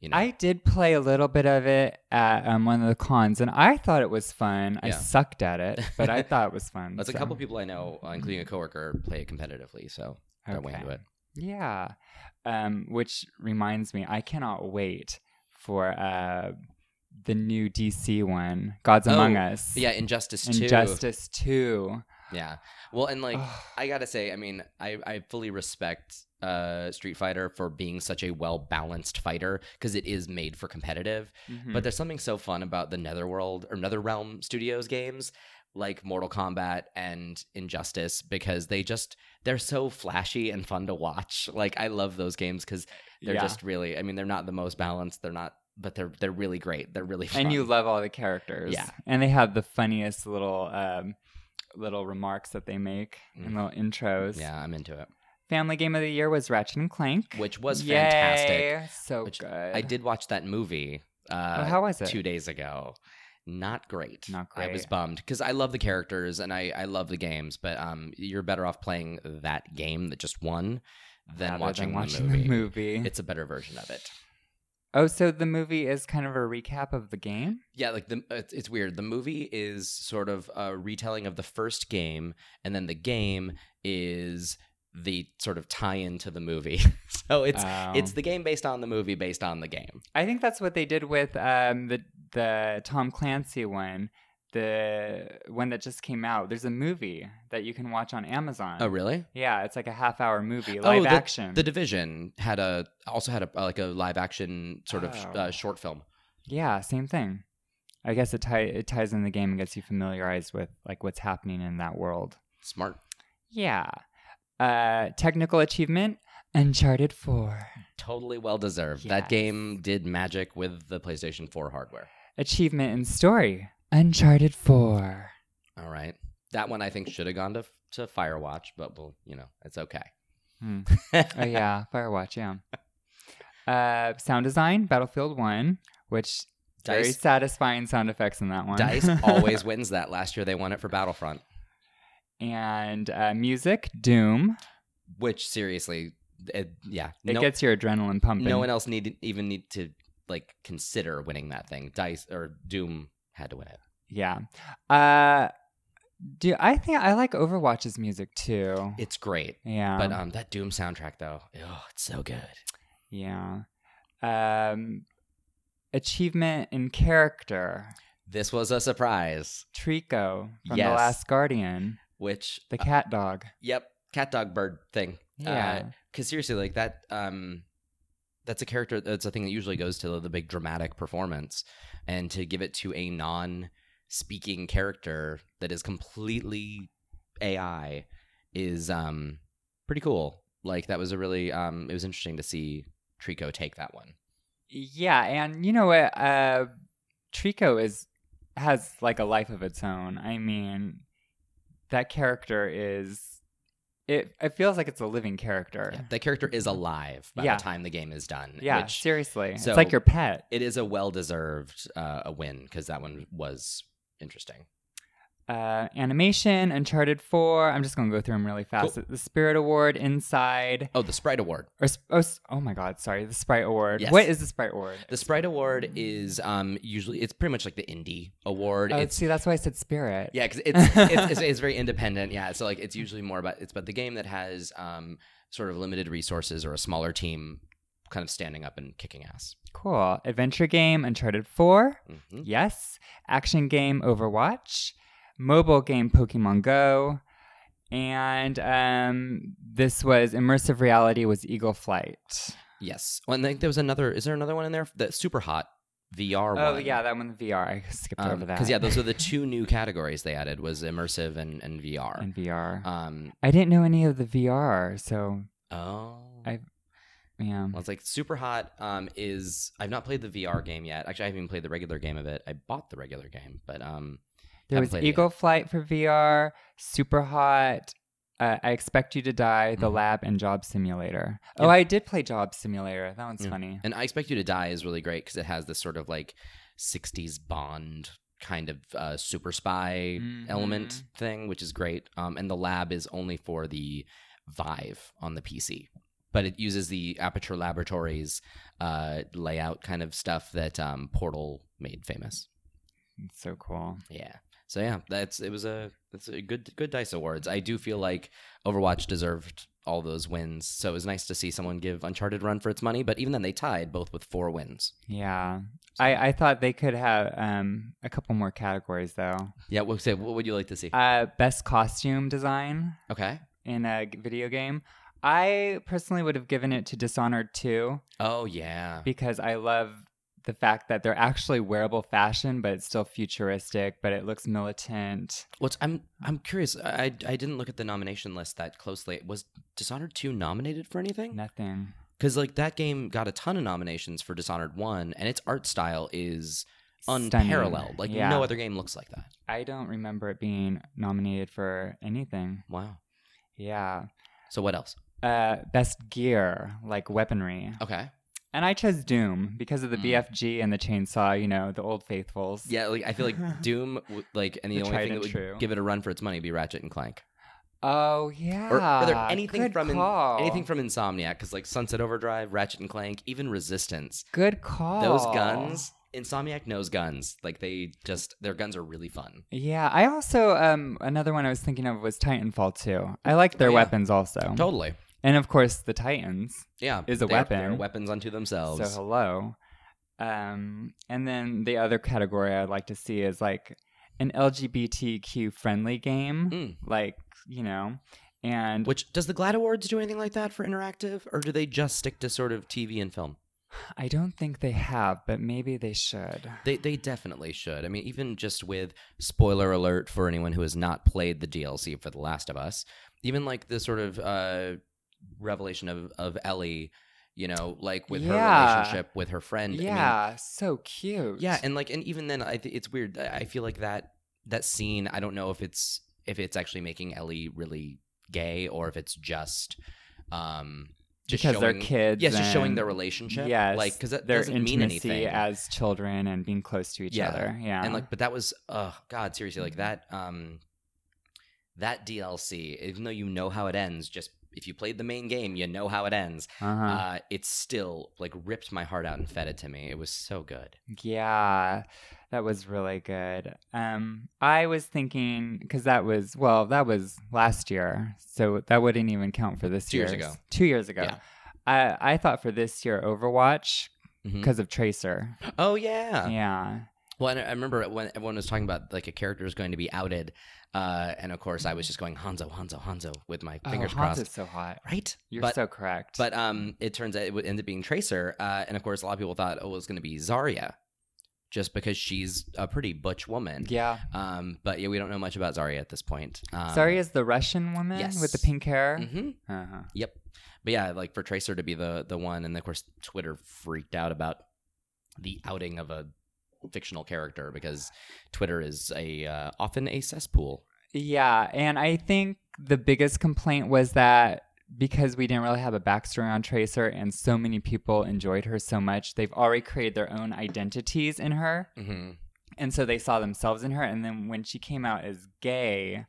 you know, I did play a little bit of it at um, one of the cons, and I thought it was fun. I sucked at it, but I thought it was fun. That's a couple people I know, uh, including a coworker, play it competitively, so they're way into it. Yeah. Um, which reminds me, I cannot wait for uh, the new DC one, Gods Among Oh, Us. Yeah, Injustice too. Injustice 2. Yeah. Well, and like I gotta say, I mean, I I fully respect uh Street Fighter for being such a well balanced fighter because it is made for competitive. Mhm. But there's something so fun about the Netherworld or NetherRealm Studios games like Mortal Kombat and Injustice because they just they're so flashy and fun to watch. Like I love those games because they're Yeah. just really. I mean, they're not the most balanced. They're not, but they're they're really great. They're really fun. and you love all the characters. Yeah. And they have the funniest little um, little remarks that they make Mm. and little intros. yeah, I'm into it. Family game of the year was Ratchet and Clank. Which was Yay, fantastic. So Which good. I did watch that movie. Uh, Oh, how was it? two days ago. Not great. Not great. I was bummed because I love the characters and I, I love the games, but um, you're better off playing that game that just won than Rather watching, watching the movie. the movie. It's a better version of it. Oh, so the movie is kind of a recap of the game? Yeah, like the it's, it's weird. The movie is sort of a retelling of the first game, and then the game is the sort of tie-in to the movie. so it's Oh. it's the game based on the movie based on the game. I think that's what they did with um, the the Tom Clancy one, the one that just came out. There's a movie that you can watch on Amazon. Oh, really? Yeah, it's like a half hour movie, live oh, the, action. The Division had a also had a like a live action sort of Oh. uh, short film. yeah, same thing. I guess it, tie, it ties in the game and gets you familiarized with like what's happening in that world. Smart. Yeah. Uh, technical achievement, Uncharted 4. Totally well deserved. Yes. That game did magic with the PlayStation 4 hardware. Achievement in story, Uncharted 4. All right. That one I think should have gone to to Firewatch, but well, you know, it's okay. Hmm. oh yeah, Firewatch, yeah. Uh, sound design, Battlefield One, which very satisfying sound effects in that one. Dice always wins that. Last year they won it for Battlefront, and uh, music, Doom. which seriously, it, yeah, It no, gets your adrenaline pumping. no one else need even need to like consider winning that thing. Dice or Doom had to win it. Yeah. Uh, do I think I like Overwatch's music too? It's great, yeah. but um, that Doom soundtrack though, oh, it's so good. yeah. Um, achievement in character, This was a surprise. Trico from Yes. The Last Guardian, Which, the uh, cat dog. yep, cat dog bird thing. Yeah. because seriously, like that, um, that's a character. That's a thing that usually goes to the big dramatic performance, and to give it to a non-speaking character that is completely AI is um pretty cool. Like that was a really um, it was interesting to see Trico take that one. Yeah, and you know what? Uh, Trico is has like a life of its own. I mean, that character is it. It feels like it's a living character. Yeah, that character is alive by Yeah. the time the game is done. Yeah, which seriously, so- it's like your pet. it is a well-deserved uh, a win because that one was interesting. Uh, animation, Uncharted Four. I'm just gonna go through them really fast. Cool. The Spirit Award, Inside. Oh, the Sprite Award. Or, oh, oh my God, sorry. The Sprite Award. Yes. What is the Sprite Award? The Sprite Award is um usually it's pretty much like the indie award. Oh, it's see, that's why I said Spirit. yeah, because it's, it's, it's it's very independent. Yeah, so like it's usually more about it's about the game that has um sort of limited resources or a smaller team kind of standing up and kicking ass. Cool. Adventure game, Uncharted Four. hmm Yes. Action game Overwatch, mobile game Pokemon Go, and um, this was immersive reality was Eagle Flight. Yes. Well, and I think there was another. Is there another one in there? The super hot VR Oh one. yeah, that one VR. I skipped over that. Because yeah, those are the two new categories they added was immersive and and VR. And VR. Um. I didn't know any of the VR, so Oh. I- yeah. Well, it's like super hot. Um, is I've not played the VR game yet. Actually, I haven't even played the regular game of it. I bought the regular game, but um, There was played it. Eagle Flight for VR, Super Hot. Uh, I expect you to die, the Mhm. lab, and Job Simulator. Yeah. Oh, I did play Job Simulator. That one's Yeah. funny. and I expect you to die is really great because it has this sort of like '60s Bond kind of uh, super spy element Mhm. thing, which is great. Um, and the lab is only for the Vive on the PC, but it uses the Aperture Laboratories uh, layout kind of stuff that um, Portal made famous. It's so cool. Yeah. So yeah, that's it was a that's a good good dice awards. I do feel like Overwatch deserved all those wins. So it was nice to see someone give Uncharted run for its money, but even then they tied both with four wins. Yeah. I, I thought they could have um, a couple more categories though. Yeah, we'll say what would you like to see? Uh, best costume design okay. in a video game. I personally would have given it to Dishonored 2 Oh yeah. because I love the fact that they're actually wearable fashion, but it's still futuristic, but it looks militant. What's I'm I'm curious. I I didn't look at the nomination list that closely. Was Dishonored 2 nominated for anything? Nothing. Cuz like that game got a ton of nominations for Dishonored 1 and its art style is Stunning. unparalleled. Like Yeah. no other game looks like that. I don't remember it being nominated for anything. Wow. Yeah. So what else? Uh, best gear, like weaponry. Okay. And I chose Doom because of the Mm. BFG and the chainsaw, you know, the old faithfuls. Yeah, like I feel like Doom, like, and the, The only thing that would true. give it a run for its money would be Ratchet and Clank. Oh, yeah. Or are there anything Good from in, anything from Insomniac? Because like Sunset Overdrive, Ratchet and Clank, even Resistance, Good call. those guns. Insomniac knows guns. Like they just their guns are really fun. Yeah, I also um another one I was thinking of was Titanfall too. I like their Oh, yeah. weapons also, Totally. And of course the Titans. Yeah, Is a they're- weapon. They're weapons unto themselves. So hello. Um, and then the other category I'd like to see is like an LGBTQ friendly game, Mm. like you know, and Which does the Glad Awards do anything like that for interactive, or do they just stick to sort of TV and film? I don't think they have, but maybe they should. They they definitely should. I mean, even just with spoiler alert for anyone who has not played the DLC for The Last of Us, even like the sort of uh, revelation of of Ellie, you know, like with her relationship with her friend. I mean, yeah, so cute. yeah, and like, and even then, I th- it's weird. I feel like that that scene. I don't know if it's if it's actually making Ellie really gay or if it's just um just because showing, they're kids. Yeah, it's just showing their relationship. Yes, like because that their doesn't mean anything. as children and being close to each Yeah. other. Yeah, and like but that was oh god seriously like that um that dlc even though you know how it ends just if you played the main game you know how it ends uh-huh. uh it still like ripped my heart out and fed it to me it was so good Yeah, that was really good. Um, I was thinking because that was well, that was last year, so that wouldn't even count for this Two years year's. ago. Two years ago. Yeah. I I thought for this year Overwatch because of Tracer. oh yeah Yeah. Well and i remember when everyone was talking about like a character is going to be outed uh and of course i was just going hanzo hanzo hanzo with my fingers oh, crossed Hanzo's so hot. right You're but so correct. But um, it turns out it would end up being Tracer, uh, and of course, a lot of people thought, oh, it was going to be Zarya, just because she's a pretty butch woman. yeah, Um, but yeah, we don't know much about Zarya at this point. Um, sorry, is the Russian woman with the pink hair? hmm Uh-huh. Yep. But yeah, like for Tracer to be the the one, and of course, Twitter freaked out about the outing of a fictional character because Twitter is a uh, often a cesspool. Yeah, and I think the biggest complaint was that because we didn't really have a backstory on Tracer and so many people enjoyed her so much, they've already created their own identities in her. Mm-hmm. And so they saw themselves in her. And then when she came out as gay,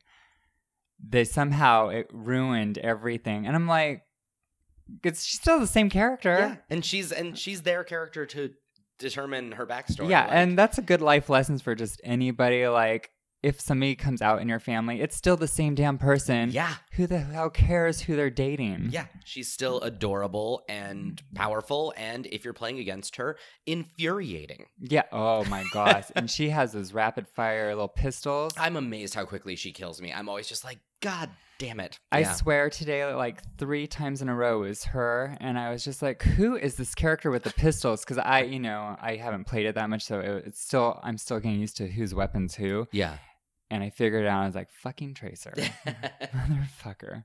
they somehow it ruined everything. And I'm like, it's she's still the same character. Yeah, and she's and she's their character to determine her backstory. Yeah, like- and that's a good life lessons for just anybody. Like, if somebody comes out in your family, it's still the same damn person. yeah, Who the hell cares who they're dating? Yeah, she's still adorable and powerful, and if you're playing against her, infuriating. Yeah. Oh my gosh. and she has those rapid fire little pistols. I'm amazed how quickly she kills me. I'm always just like, God damn it. I Yeah. swear today, like three times in a row, was her, and I was just like, "Who is this character with the pistols?" Because I, you know, I haven't played it that much, so it, it's still, I'm still getting used to whose weapons who. Yeah. And I figured it out. I was like, "Fucking Tracer, motherfucker."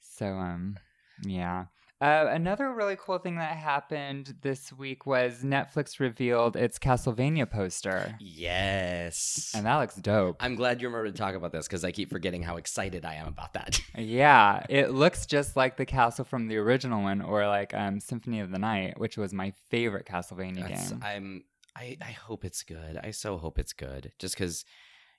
So, um, yeah. Uh, another really cool thing that happened this week was Netflix revealed its Castlevania poster, yes. and that looks dope. I'm glad you remembered to talk about this because I keep forgetting how excited I am about that. Yeah, it looks just like the castle from the original one, or like um, Symphony of the Night, which was my favorite Castlevania That's- game. I'm I I hope it's good. I so hope it's good. Just because,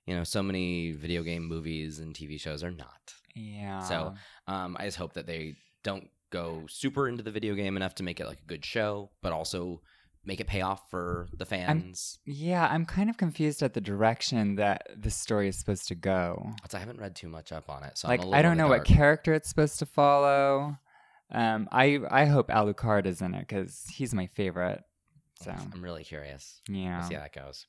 you know, so many video game movies and TV shows are not. Yeah. So, um, I just hope that they don't go super into the video game enough to make it like a good show, but also make it pay off for the fans. yeah, I'm kind of confused at the direction that the story is supposed to go. I haven't read too much up on it, so like I'm a I don't know what character it's supposed to follow. Um, I I hope Alucard is in it because he's my favorite. So I'm really curious. yeah. We'll see how that goes.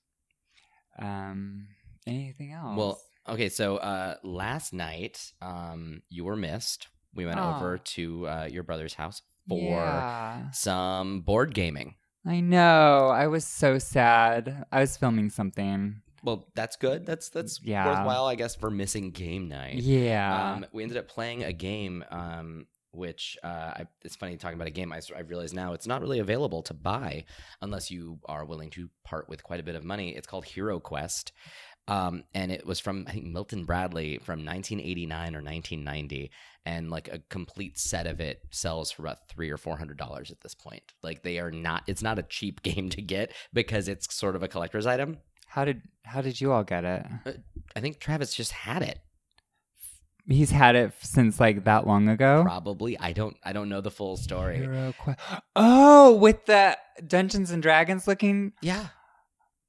Um, anything else? Well, okay, so uh, last night, um, you were missed. We went Oh. over to uh, your brother's house for yeah. some board gaming. I know. I was so sad. I was filming something. Well, that's good. That's that's Yeah. worthwhile, I guess, for missing game night. Yeah. Um, we ended up playing a game, um, which uh, I, it's funny talking about a game. I, I realize now it's not really available to buy unless you are willing to part with quite a bit of money. It's called Hero Quest. Um, and it was from I think Milton Bradley from 1989 or 1990, and like a complete set of it sells for about three or four hundred dollars at this point. Like they are not, it's not a cheap game to get because it's sort of a collector's item. how did how did you all get it? I think Travis just had it. He's had it since like that long ago. Probably. I don't. I don't know the full story. Oh, with the Dungeons and Dragons looking. Yeah.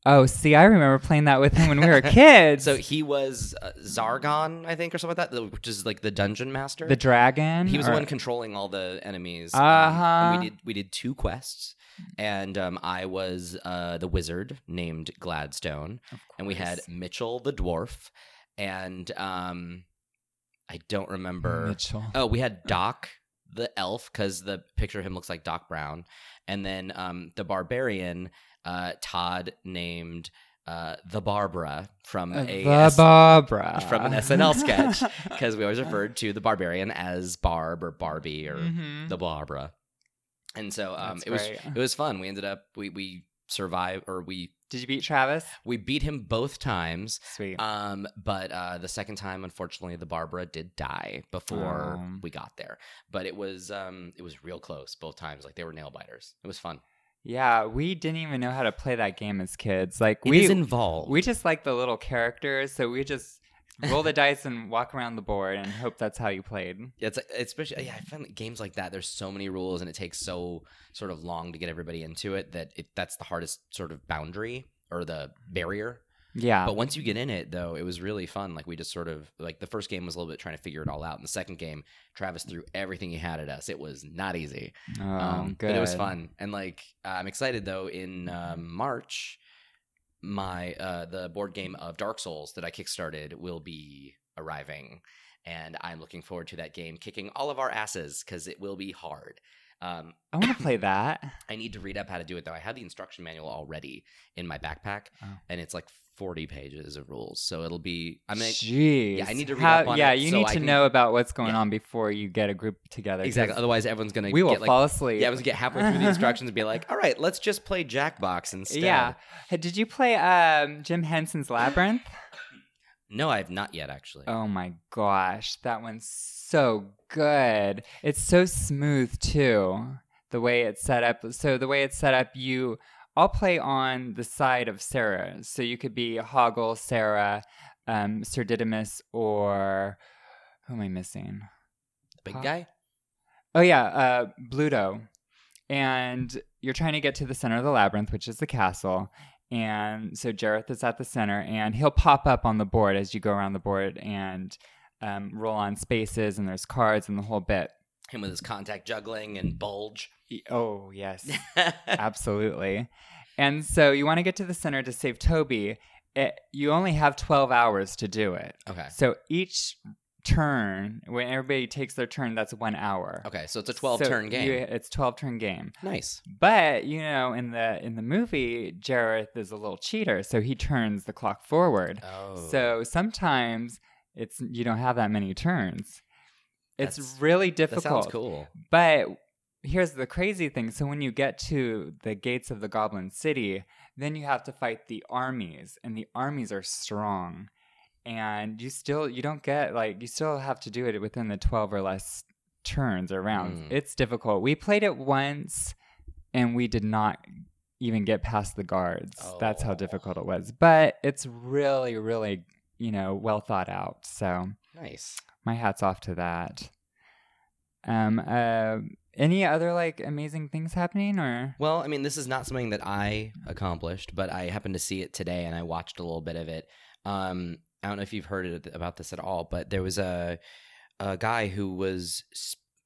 Oh, see, I remember playing that with him when we were kids. So he was uh, Zargon, I think, or something like that, which is like the dungeon master. the dragon. he was the one controlling all the enemies. um, Uh-huh. and we did we did two quests, and um, I was uh, the wizard named Gladstone, and we had. Mitchell the dwarf, and um, I don't remember. Mitchell. Oh, we had Doc the elf because the picture of him looks like Doc Brown, and then um, the barbarian uh, Todd named uh, the Barbara from Uh, a the S- Barbara from an SNL sketch because we always referred to the barbarian as Barb or Barbie or Mhm. the Barbara, and so um, That's it was it was fun. We ended up we we survived or we Did you beat Travis? we beat him both times. Sweet. Um, but uh, the second time, unfortunately, the Barbara did die before Oh. we got there. But it was um, it was real close both times. Like they were nail biters. It was fun. Yeah, we didn't even know how to play that game as kids. Like It we involved. we just like the little characters, so we just roll the dice and walk around the board and hope that's how you played. Yeah, it's especially yeah. I find games like that. There's so many rules, and it takes so sort of long to get everybody into it that it that's the hardest sort of boundary or the barrier. Yeah. But once you get in it, though, it was really fun. Like we just sort of like the first game was a little bit trying to figure it all out, and the second game, Travis threw everything he had at us. It was not easy. oh, um, good. But it was fun, and like uh, I'm excited though. In um, March, my uh, the board game of Dark Souls that I kickstarted will be arriving, and I'm looking forward to that game kicking all of our asses because it will be hard. Um, I want to play that. I need to read up how to do it though. I have the instruction manual already in my backpack, Oh. and it's like 40 pages of rules. So it'll be. I mean, Jeez. yeah, I need to read How- up on Yeah, it you so need I to can- know about what's going Yeah. on before you get a group together. exactly. Otherwise, everyone's gonna we will get, like, fall asleep. Yeah, I was gonna get halfway through the instructions and be like, "All right, let's just play Jackbox instead." Yeah. Did you play um, Jim Henson's Labyrinth? No, I have not yet actually. Oh my gosh, that one's so good. It's so smooth too. The way it's set up. So the way it's set up, you I'll play on the side of Sarah. So you could be Hoggle, Sarah, um, Sir Didymus, or who am I missing? the big guy. Oh yeah, uh, Ludo. And you're trying to get to the center of the labyrinth, which is the castle. And so Jareth is at the center, and he'll pop up on the board as you go around the board and um, roll on spaces, and there's cards and the whole bit. Him with his contact juggling and bulge. Oh yes, absolutely. And so you want to get to the center to save Toby. It, you only have 12 hours to do it. okay. So each turn, when everybody takes their turn, that's one hour. Okay, so it's a 12 So turn game. you- it's 12 turn game. nice. But you know, in the in the movie, Jareth is a little cheater, so he turns the clock forward. Oh. So sometimes it's you don't have that many turns. It's That's- really that difficult. sounds cool. But here's the crazy thing. So when you get to the gates of the Goblin City, then you have to fight the armies, and the armies are strong. And you still you don't get like you still have to do it within the 12 or less turns or rounds. Mm. It's difficult. We played it once and we did not even get past the guards. That's how Oh. difficult it was. But it's really, really, you know, well thought out. So Nice. My hat's off to that. Um, uh, any other like amazing things happening or? Well, I mean, this is not something that I accomplished, but I happened to see it today, and I watched a little bit of it. Um, I don't know if you've heard about this at all, but there was a a guy who was,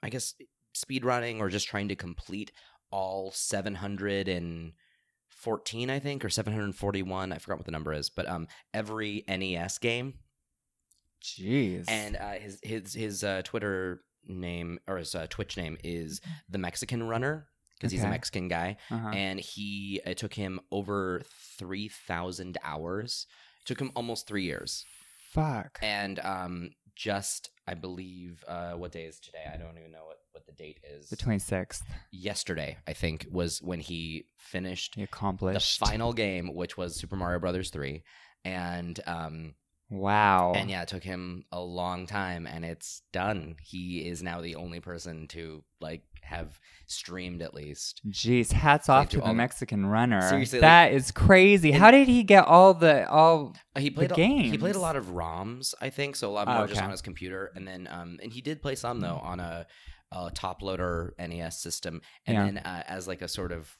I guess, speed running or just trying to complete all 714, I think, or 741. I forgot what the number is, but um, every NES game Jeez. and uh, his his his uh, Twitter name or his uh, Twitch name is the Mexican Runner because he's a Okay. Mexican guy, uh-huh. and he it took him over three thousand hours. It took him almost three years, fuck. and um, just I believe uh, what day is today? I don't even know what what the date is. The twenty sixth. Yesterday, I think, was when he finished He the accomplished. final game, which was Super Mario Brothers three, and um, Wow. and yeah, it took him a long time, and it's done. He is now the only person to like have streamed at least. Jeez, hats off to through the Mexican runner. Seriously, that is crazy. How did he get all the all? Uh, He played a, he played a lot of ROMs, I think, so a lot Oh, more just on his computer, and then um, and he did play some though on a, a top loader NES system, and Yeah. then uh, as like a sort of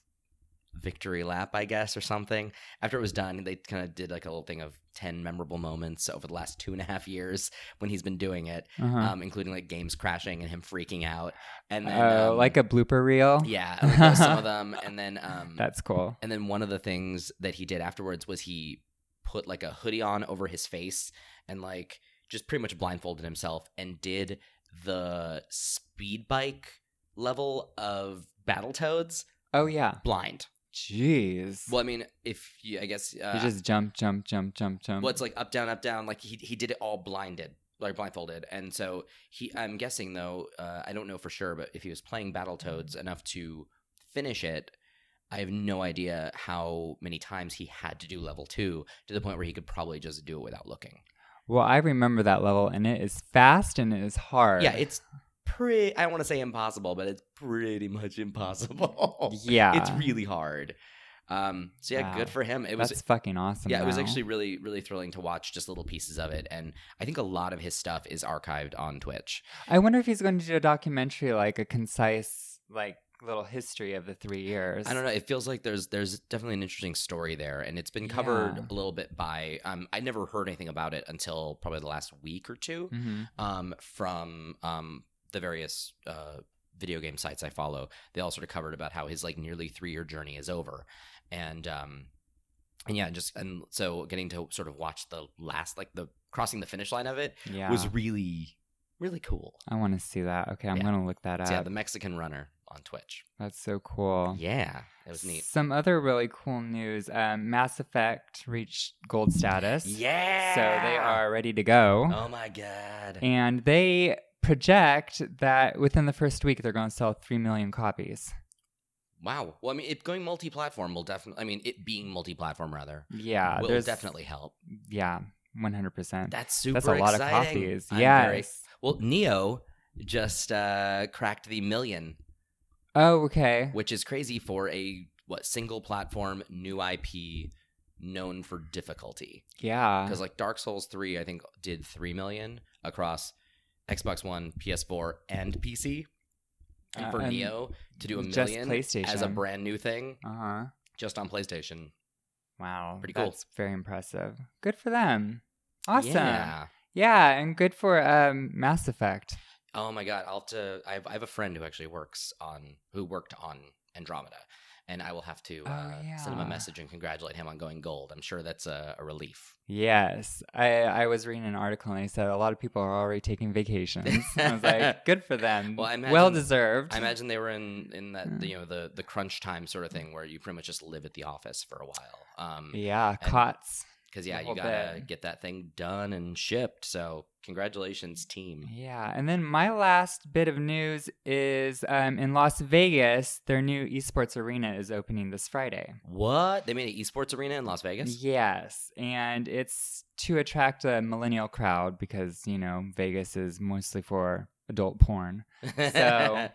victory lap, I guess, or something. After it was done, they kind of did like a little thing of ten memorable moments over the last two and a half years when he's been doing it, Uh-huh. um, including like games crashing and him freaking out, and then Uh, um, like a blooper reel. yeah, like some of them, and then um, That's cool. and then one of the things that he did afterwards was he put like a hoodie on over his face and like just pretty much blindfolded himself and did the speed bike level of Battletoads Oh yeah. blind. Jeez. Well, I mean, if you, I guess, uh, you just jump, jump, jump, jump, jump. well, it's like up, down, up, down. Like he he did it all blinded, like blindfolded. And so he, I'm guessing though, uh, I don't know for sure, but if he was playing Battletoads enough to finish it, I have no idea how many times he had to do level two to the point where he could probably just do it without looking. Well, I remember that level, and it is fast and it is hard. Yeah, it's pretty. I don't want to say impossible, but it's pretty much impossible. Yeah. it's really hard. Um, so yeah, Wow. good for him. It was that's fucking awesome. yeah, it was actually really, really thrilling to watch just little pieces of it. And I think a lot of his stuff is archived on Twitch. I wonder if he's going to do a documentary, like a concise, like little history of the three years. I don't know. It feels like there's there's definitely an interesting story there, and it's been covered Yeah. a little bit by. Um, I never heard anything about it until probably the last week or two. hmm Um, from um the various uh video game sites I follow, they all sort of covered about how his like nearly three year journey is over, and um, and yeah, just and so getting to sort of watch the last like the crossing the finish line of it Yeah. was really really cool. I want to see that. Okay, I'm Yeah. going to look that up. So yeah, the Mexican runner on Twitch. That's so cool. Yeah, it was neat. Some other really cool news. Um, Mass Effect reached gold status. Yeah. So they are ready to go. Oh my god. And they project that within the first week they're going to sell 3 million copies. Wow. Well, I mean, it going multi-platform will definitely. I mean, it being multi-platform rather Yeah, will definitely help. Yeah, 100%. That's super. That's a lot of copies. Very- well, Nioh just uh, cracked the million, Oh, okay. which is crazy for a what single platform new IP known for difficulty. Yeah. Because like Dark Souls three, I think did three million across Xbox One, PS4, and PC. Uh, for and Nioh to do a million as a brand new thing Uh huh. just on PlayStation. Wow. Pretty cool. That's very impressive. Good for them. Awesome. Yeah. Yeah, and good for um, Mass Effect. Oh my god, I'll to. I have, I have a friend who actually works on who worked on Andromeda, and I will have to Oh, uh, send him a message and congratulate him on going gold. I'm sure that's a, a relief. Yes, I I was reading an article and they said a lot of people are already taking vacations. I was like, good for them. Well, I imagine- well deserved. I imagine they were in in that Mm. you know the the crunch time sort of thing where you pretty much just live at the office for a while. Um, Yeah, cots. Because yeah, you gotta bit. get that thing done and shipped. So congratulations, team. Yeah, and then my last bit of news is um, in Las Vegas, their new esports arena is opening this Friday. What they made an esports arena in Las Vegas? Yes, and it's to attract a millennial crowd because you know Vegas is mostly for adult porn. So-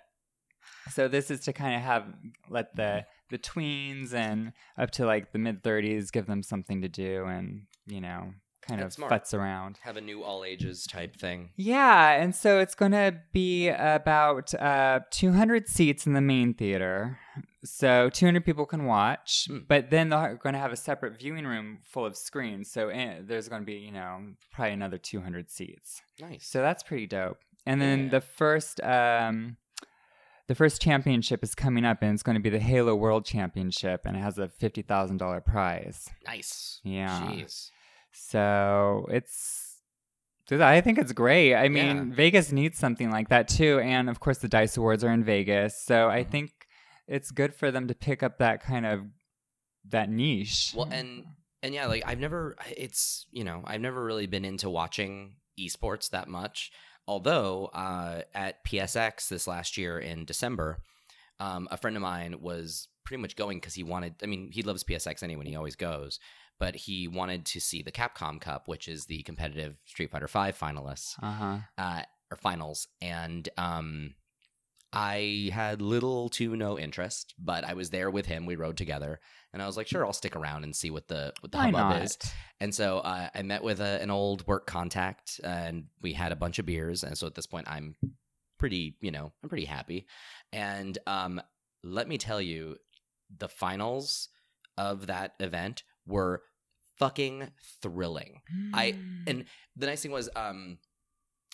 So this is to kind of have let the the tweens and up to like the mid 30s, give them something to do and, you know, kind That's of smart. futz around. Have a new all ages type thing. Yeah, and so it's going to be about uh, 200 seats in the main theater. So 200 people can watch, Hmm. but then they're going to have a separate viewing room full of screens. So eh, there's going to be, you know, probably another 200 seats. Nice. So that's pretty dope. And then Yeah. the first um the first championship is coming up and it's going to be the Halo World Championship and it has a $50,000 prize. nice. Yeah. Jeez. So it's, I think it's great. I mean, Yeah. Vegas needs something like that too. And of course, the Dice Awards are in Vegas. So I Mhm. think it's good for them to pick up that kind of that niche. Well, and and yeah, like I've never. It's you know I've never really been into watching esports that much. Although uh, at PSX this last year in December, um, a friend of mine was pretty much going because he wanted. I mean, he loves PSX anyway. He always goes, but he wanted to see the Capcom Cup, which is the competitive Street Fighter Five finalists uh huh. uh, or finals, and um, I had little to no interest, but I was there with him. We rode together, and I was like, "Sure, I'll stick around and see what the what the Why hubbub not? is." And so uh, I met with a, an old work contact, and we had a bunch of beers. And so at this point, I'm pretty, you know, I'm pretty happy. And um, let me tell you, the finals of that event were fucking thrilling. I- and the nice thing was um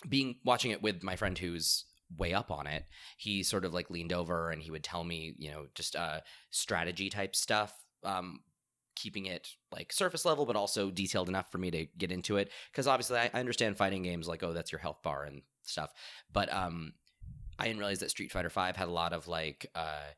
being watching it with my friend who's way up on it. He sort of like leaned over and he would tell me you know just uh strategy type stuff um keeping it like surface level but also detailed enough for me to get into it. Because obviously I, I understand fighting games like oh that's your health bar and stuff. But um i didn't realize that street fighter 5 had a lot of like uh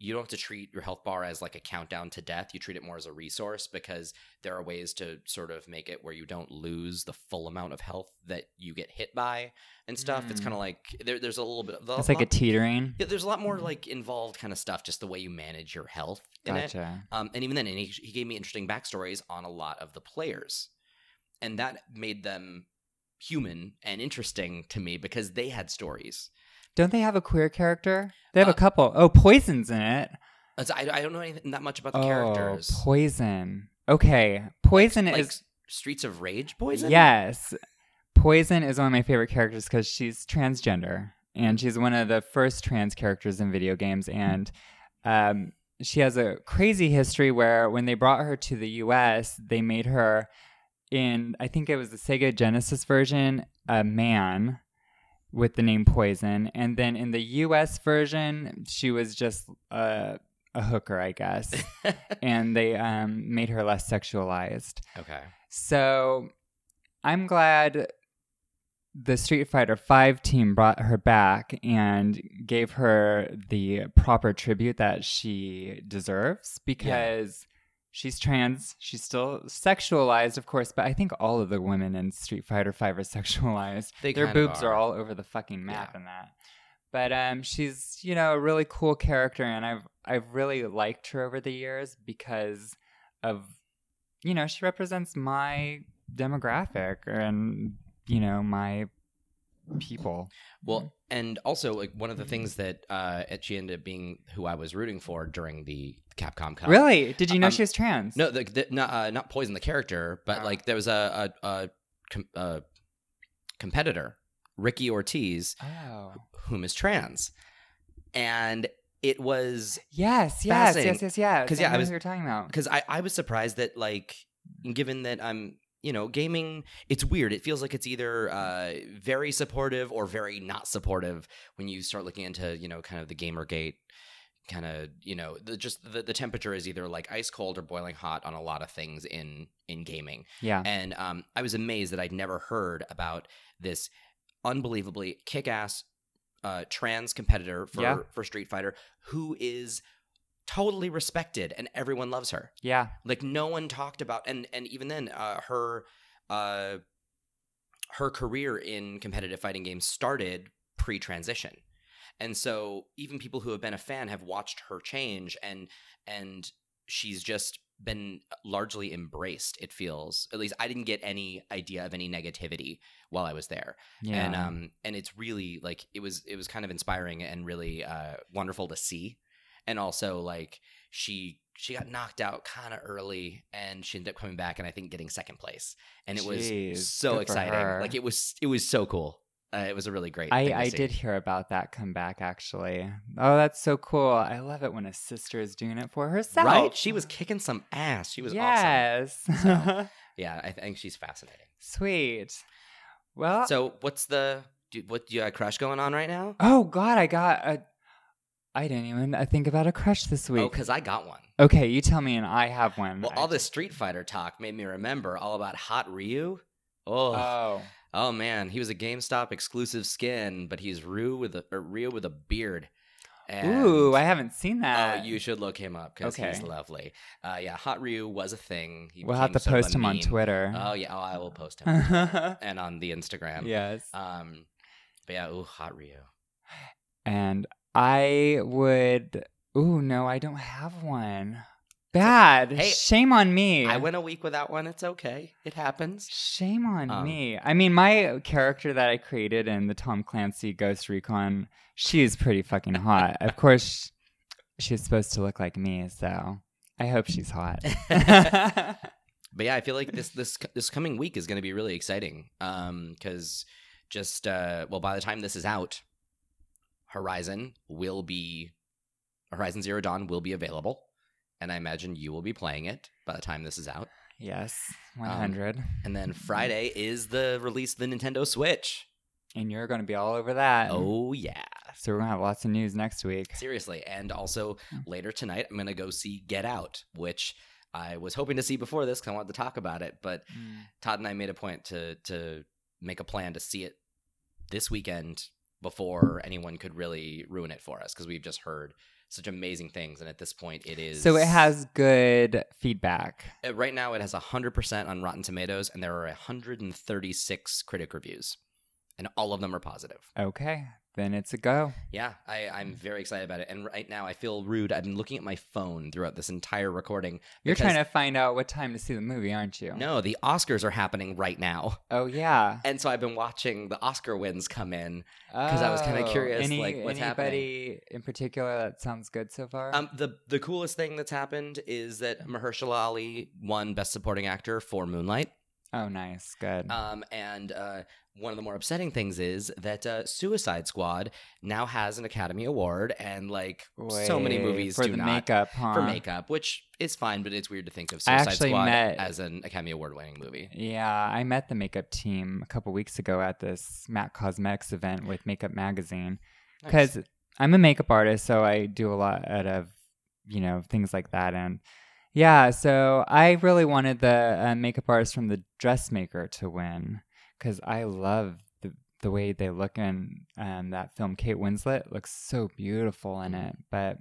you don't have to treat your health bar as like a countdown to death. You treat it more as a resource because there are ways to sort of make it where you don't lose the full amount of health that you get hit by and stuff. It's Mm. kind of like there, there's a little bit of it's like a teetering. yeah, there's a lot more like involved kind of stuff, just the way you manage your health in it. Gotcha. Um, and even then, and he, he gave me interesting backstories on a lot of the players, and that made them human and interesting to me because they had stories. Don't they have a queer character? They have Uh, a couple. Oh, Poison's in it. I, I don't know anything that much about the oh, characters. Poison. Okay. Poison like is Streets of Rage poison. Yes. Poison is one of my favorite characters because she's transgender and she's one of the first trans characters in video games. And um, she has a crazy history where when they brought her to the US, they made her in, I think it was the Sega Genesis version, a man with the name Poison. And then in the US version, she was just a, a hooker, I guess. and they um, made her less sexualized. okay. So I'm glad the Street Fighter V team brought her back and gave her the proper tribute that she deserves because she's trans. She's still sexualized, of course, but I think all of the women in Street Fighter V are sexualized. They Their boobs are. are. all over the fucking map Yeah. in that. But um, she's you know a really cool character, and I've I've really liked her over the years because of you know she represents my demographic and you know my people. Well, and also like one of the things that uh, she ended up being who I was rooting for during the Capcom Cup. Really? Did you know um, she was trans? No, the, the, not uh, not poison the character, but Oh. like there was a a, a, com- a competitor, Ricky Ortiz, Oh. whom is trans, and it was Yes, yes, yes, yes, yes, Because yeah, I I was- you're talking about. because I I was surprised that like given that I'm you know gaming it's weird it feels like it's either uh, very supportive or very not supportive when you start looking into you know kind of the gamergate kind of you know the just the, the temperature is either like ice cold or boiling hot on a lot of things in in gaming Yeah. and um, I was amazed that I'd never heard about this unbelievably kick-ass uh, trans competitor for Yeah. for Street Fighter who is totally respected and everyone loves her. Yeah. Like no one talked about and and even then uh, her uh, her career in competitive fighting games started pre-transition. And so even people who have been a fan have watched her change and and she's just been largely embraced it feels at least i didn't get any idea of any negativity while i was there Yeah. and um and it's really like it was it was kind of inspiring and really uh wonderful to see and also like she she got knocked out kind of early and she ended up coming back and I think getting second place. And it Jeez, was so exciting. Like it was it was so cool. Uh, it was a really great. I, to I see. did hear about that comeback actually. Oh, that's so cool. I love it when a sister is doing it for herself. Right? She was kicking some ass. She was awesome. yes. So- Yeah, I think she's fascinating. Sweet. Well, So, what's the do, what do you got a crush going on right now? oh God, I got a. I didn't even uh, think about a crush this week. Oh, because I got one. Okay, you tell me, and I have one. Well, I all this Street Fighter talk made me remember all about Hot Ryu. Oh, Oh, oh man, he was a GameStop exclusive skin, but he's Ryu with a Ryu with a beard. And, ooh, I haven't seen that. Oh, you should look him up because he's lovely. Uh, yeah, Hot Ryu was a thing. He we'll have to became sort of post him on. Twitter. Oh yeah, oh, I will post him on and on the Instagram. yes. Um, but yeah, ooh, Hot Ryu. and I would. Ooh, no, I don't have one. Bad. Hey, Shame on me. I went a week without one. It's okay. It happens. Shame on Um, me. I mean, my character that I created in the Tom Clancy Ghost Recon, she is pretty fucking hot. of course, she's supposed to look like me, so I hope she's hot. But yeah, I feel like this this this coming week is going to be really exciting. Um, because just uh, well, by the time this is out, Horizon will be Horizon Zero Dawn will be available, and I imagine you will be playing it by the time this is out. yes, Um, 100. And then Friday is the release of the Nintendo Switch. and you're going to be all over that. Oh yeah, So we're to have lots of news next week. seriously. And also Hmm. later tonight, I'm gonna go see Get Out, which I was hoping to see before this because I wanted to talk about it, but Mm. Todd and I made a point to to make a plan to see it this weekend before anyone could really ruin it for us because we've just heard such amazing things, and at this point, it is So it has good feedback. uh, right now it has hundred percent on Rotten Tomatoes, and there are 136 critic reviews, and all of them are positive. Okay, then it's a go. Yeah, I, I'm very excited about it, and right now I feel rude. I've been looking at my phone throughout this entire recording. You're trying to find out what time to see the movie, aren't you? No, the Oscars are happening right now. Oh yeah. And so I've been watching the Oscar wins come in 'Cause I was kinda Oh, curious, Any, like, what's happening. anybody in particular that sounds good so far? Um, the the coolest thing that's happened is that Mahershala Ali won Best Supporting Actor for Moonlight. Oh, nice, good. Um, and uh, one of the more upsetting things is that uh, Suicide Squad now has an Academy Award, and like so many movies for do the not makeup, huh? for makeup, which is fine, but it's weird to think of Suicide Squad met- as an Academy Award winning movie. Yeah, I met the makeup team a couple weeks ago at this Matt Cosmetics event with Makeup Magazine Nice. because I'm a makeup artist, so I do a lot of you know things like that, and yeah, so I really wanted the uh, makeup artist from the dressmaker to win because I love the the way they look in um, that film. Kate Winslet looks so beautiful in it, but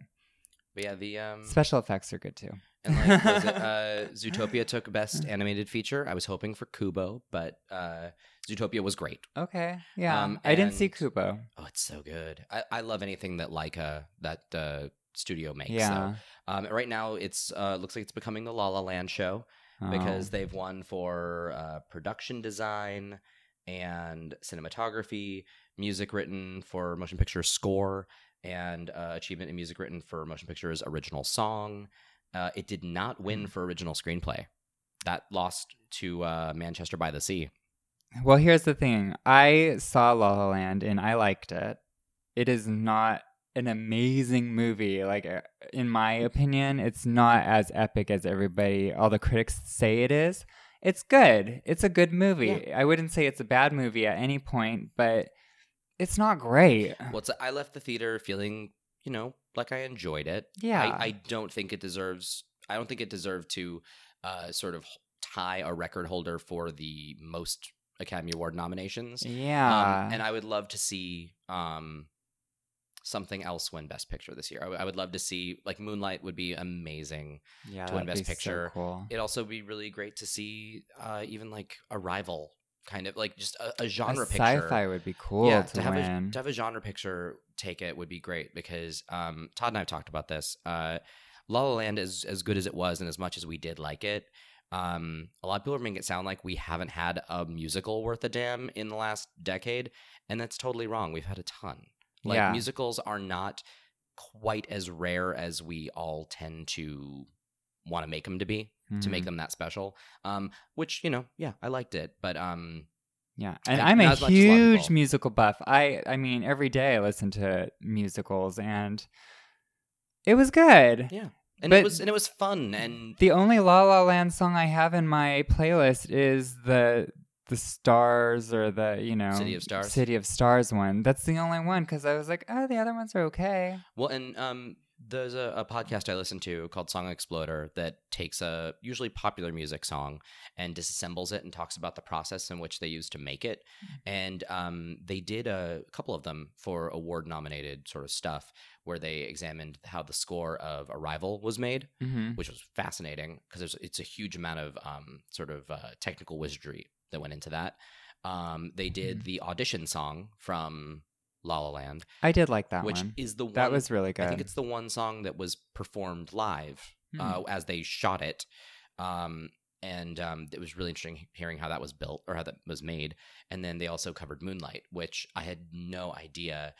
But yeah, the um, special effects are good too. and like was it, uh, Zootopia took Best Animated Feature. I was hoping for Kubo, but uh, Zootopia was great. Okay, yeah, Um, I didn't see Kubo. Oh, it's so good. I, I love anything that Laika that uh, studio makes. Yeah, So, um, right now, it's uh, looks like it's becoming the La La Land show because Oh. they've won for uh, production design and cinematography, music written for motion picture score, and uh, achievement in music written for motion pictures original song. Uh, it did not win Hmm. for original screenplay. That lost to uh, Manchester by the Sea. Well, here's the thing. I saw La La Land and I liked it. It is not an amazing movie. Like, uh, in my opinion, it's not as epic as everybody, all the critics say it is. It's good. It's a good movie. I wouldn't say it's a bad movie at any point, but it's not great. Well, it's, I left the theater feeling, you know, like I enjoyed it. Yeah. I, I don't think it deserves. I don't think it deserved to uh, sort of tie a record holder for the most Academy Award nominations. Yeah. Um, and I would love to see um, something else win Best Picture this year. I, w- I would love to see like Moonlight would be amazing. yeah, to win Best be so Picture. cool. It'd also be really great to see uh, even like a rival kind of like just a, a genre a picture. Sci-fi would be cool yeah, to, to have win. a to have a genre picture take it would be great because um, Todd and I have talked about this. Uh, La La Land is as good as it was, and as much as we did like it, um, a lot of people are making it sound like we haven't had a musical worth a damn in the last decade, and that's totally wrong. We've had a ton. Like Yeah. musicals are not quite as rare as we all tend to want to make them to be to make them that special. Um, which you know, yeah, I liked it, but um, Yeah, and I- I'm a not as as a lot of huge musical buff. I I mean, every day I listen to musicals, and it was good. yeah, and But- it was and it was fun, and The only La La Land song I have in my playlist is the the Stars or the you know City of Stars? City of Stars one. That's the only one because I was like, oh, the other ones are okay. Well, and um, there's a, a podcast I listen to called Song Exploder that takes a usually popular music song and disassembles it and talks about the process in which they used to make it. And um, they did a couple of them for award nominated sort of stuff where they examined how the score of Arrival was made, Mm-hmm. which was fascinating because it's a huge amount of um, sort of uh, technical wizardry that went into that. Um, they did Mhm. the audition song from La La Land, I did like that which one. is the one That was really good. I think it's the one song that was performed live Hmm. uh, as they shot it. Um, and um, it was really interesting hearing how that was built or how that was made. And then they also covered Moonlight, which I had no idea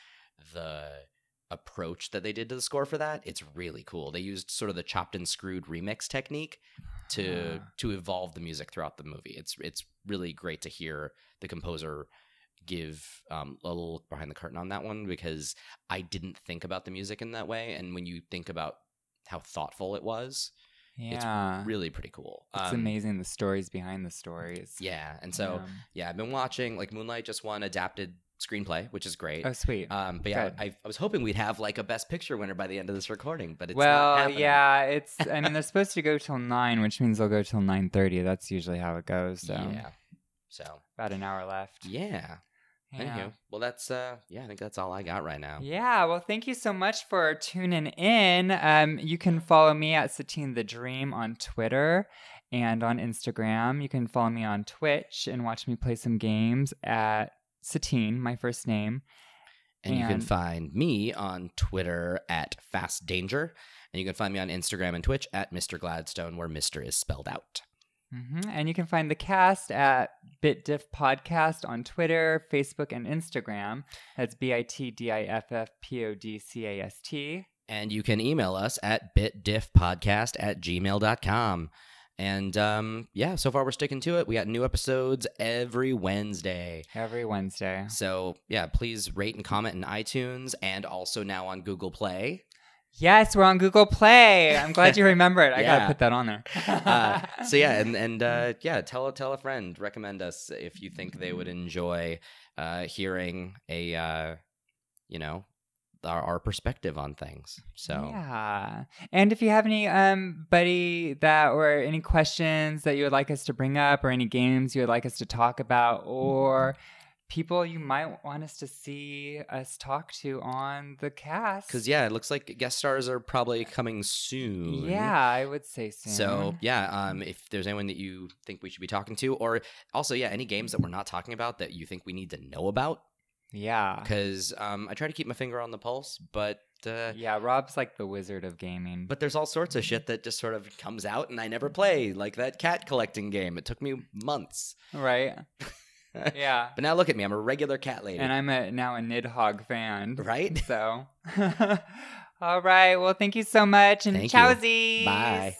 the approach that they did to the score for that. It's really cool. They used sort of the chopped and screwed remix technique to Ah. to evolve the music throughout the movie. It's it's really great to hear the composer give um, a little look behind the curtain on that one because I didn't think about the music in that way. And when you think about how thoughtful it was, yeah, it's really pretty cool. it's Um, amazing the stories behind the stories. Yeah, and so Yeah. yeah, I've been watching like Moonlight just won adapted screenplay, which is great. oh sweet. Um, but yeah, I, I was hoping we'd have like a Best Picture winner by the end of this recording, but it's well, happening. yeah, it's. I mean, they're supposed to go till nine, which means they'll go till nine thirty. That's usually how it goes. So yeah. So about an hour left. yeah. Yeah. Anywho, well, that's uh, yeah, I think that's all I got right now. Yeah, well, thank you so much for tuning in. Um, you can follow me at Satine the Dream on Twitter and on Instagram. You can follow me on Twitch and watch me play some games at Satine, my first name. And you can find me on Twitter at Fast Danger, and you can find me on Instagram and Twitch at Mr. Gladstone, where Mister is spelled out. hmm And you can find the cast at BitDiff Podcast on Twitter, Facebook, and Instagram. That's B I T D I F F P O D C A S T. And you can email us at bitdiffpodcast at gmail.com. And um, yeah, so far we're sticking to it. We got new episodes every Wednesday. Every Wednesday. So yeah, please rate and comment in iTunes and also now on Google Play. Yes, we're on Google Play. I'm glad you remembered. I Yeah. gotta put that on there. Uh, so yeah, and and uh, yeah, tell a tell a friend, recommend us if you think they would enjoy uh, hearing a uh, you know our, our perspective on things. So yeah, and if you have any um buddy that or any questions that you would like us to bring up, or any games you would like us to talk about, or people you might want us to see us talk to on the cast, because yeah, it looks like guest stars are probably coming soon. yeah, I would say soon. So yeah, um, if there's anyone that you think we should be talking to, or also yeah, any games that we're not talking about that you think we need to know about, yeah, because um, I try to keep my finger on the pulse, but uh, yeah, Rob's like the wizard of gaming. but there's all sorts of shit that just sort of comes out and I never play, like that cat collecting game. It took me months, right, yeah. but now look at me, I'm a regular cat lady. And I'm a now a Nidhogg fan. Right? So all right. Well thank you so much and Thank you. Bye.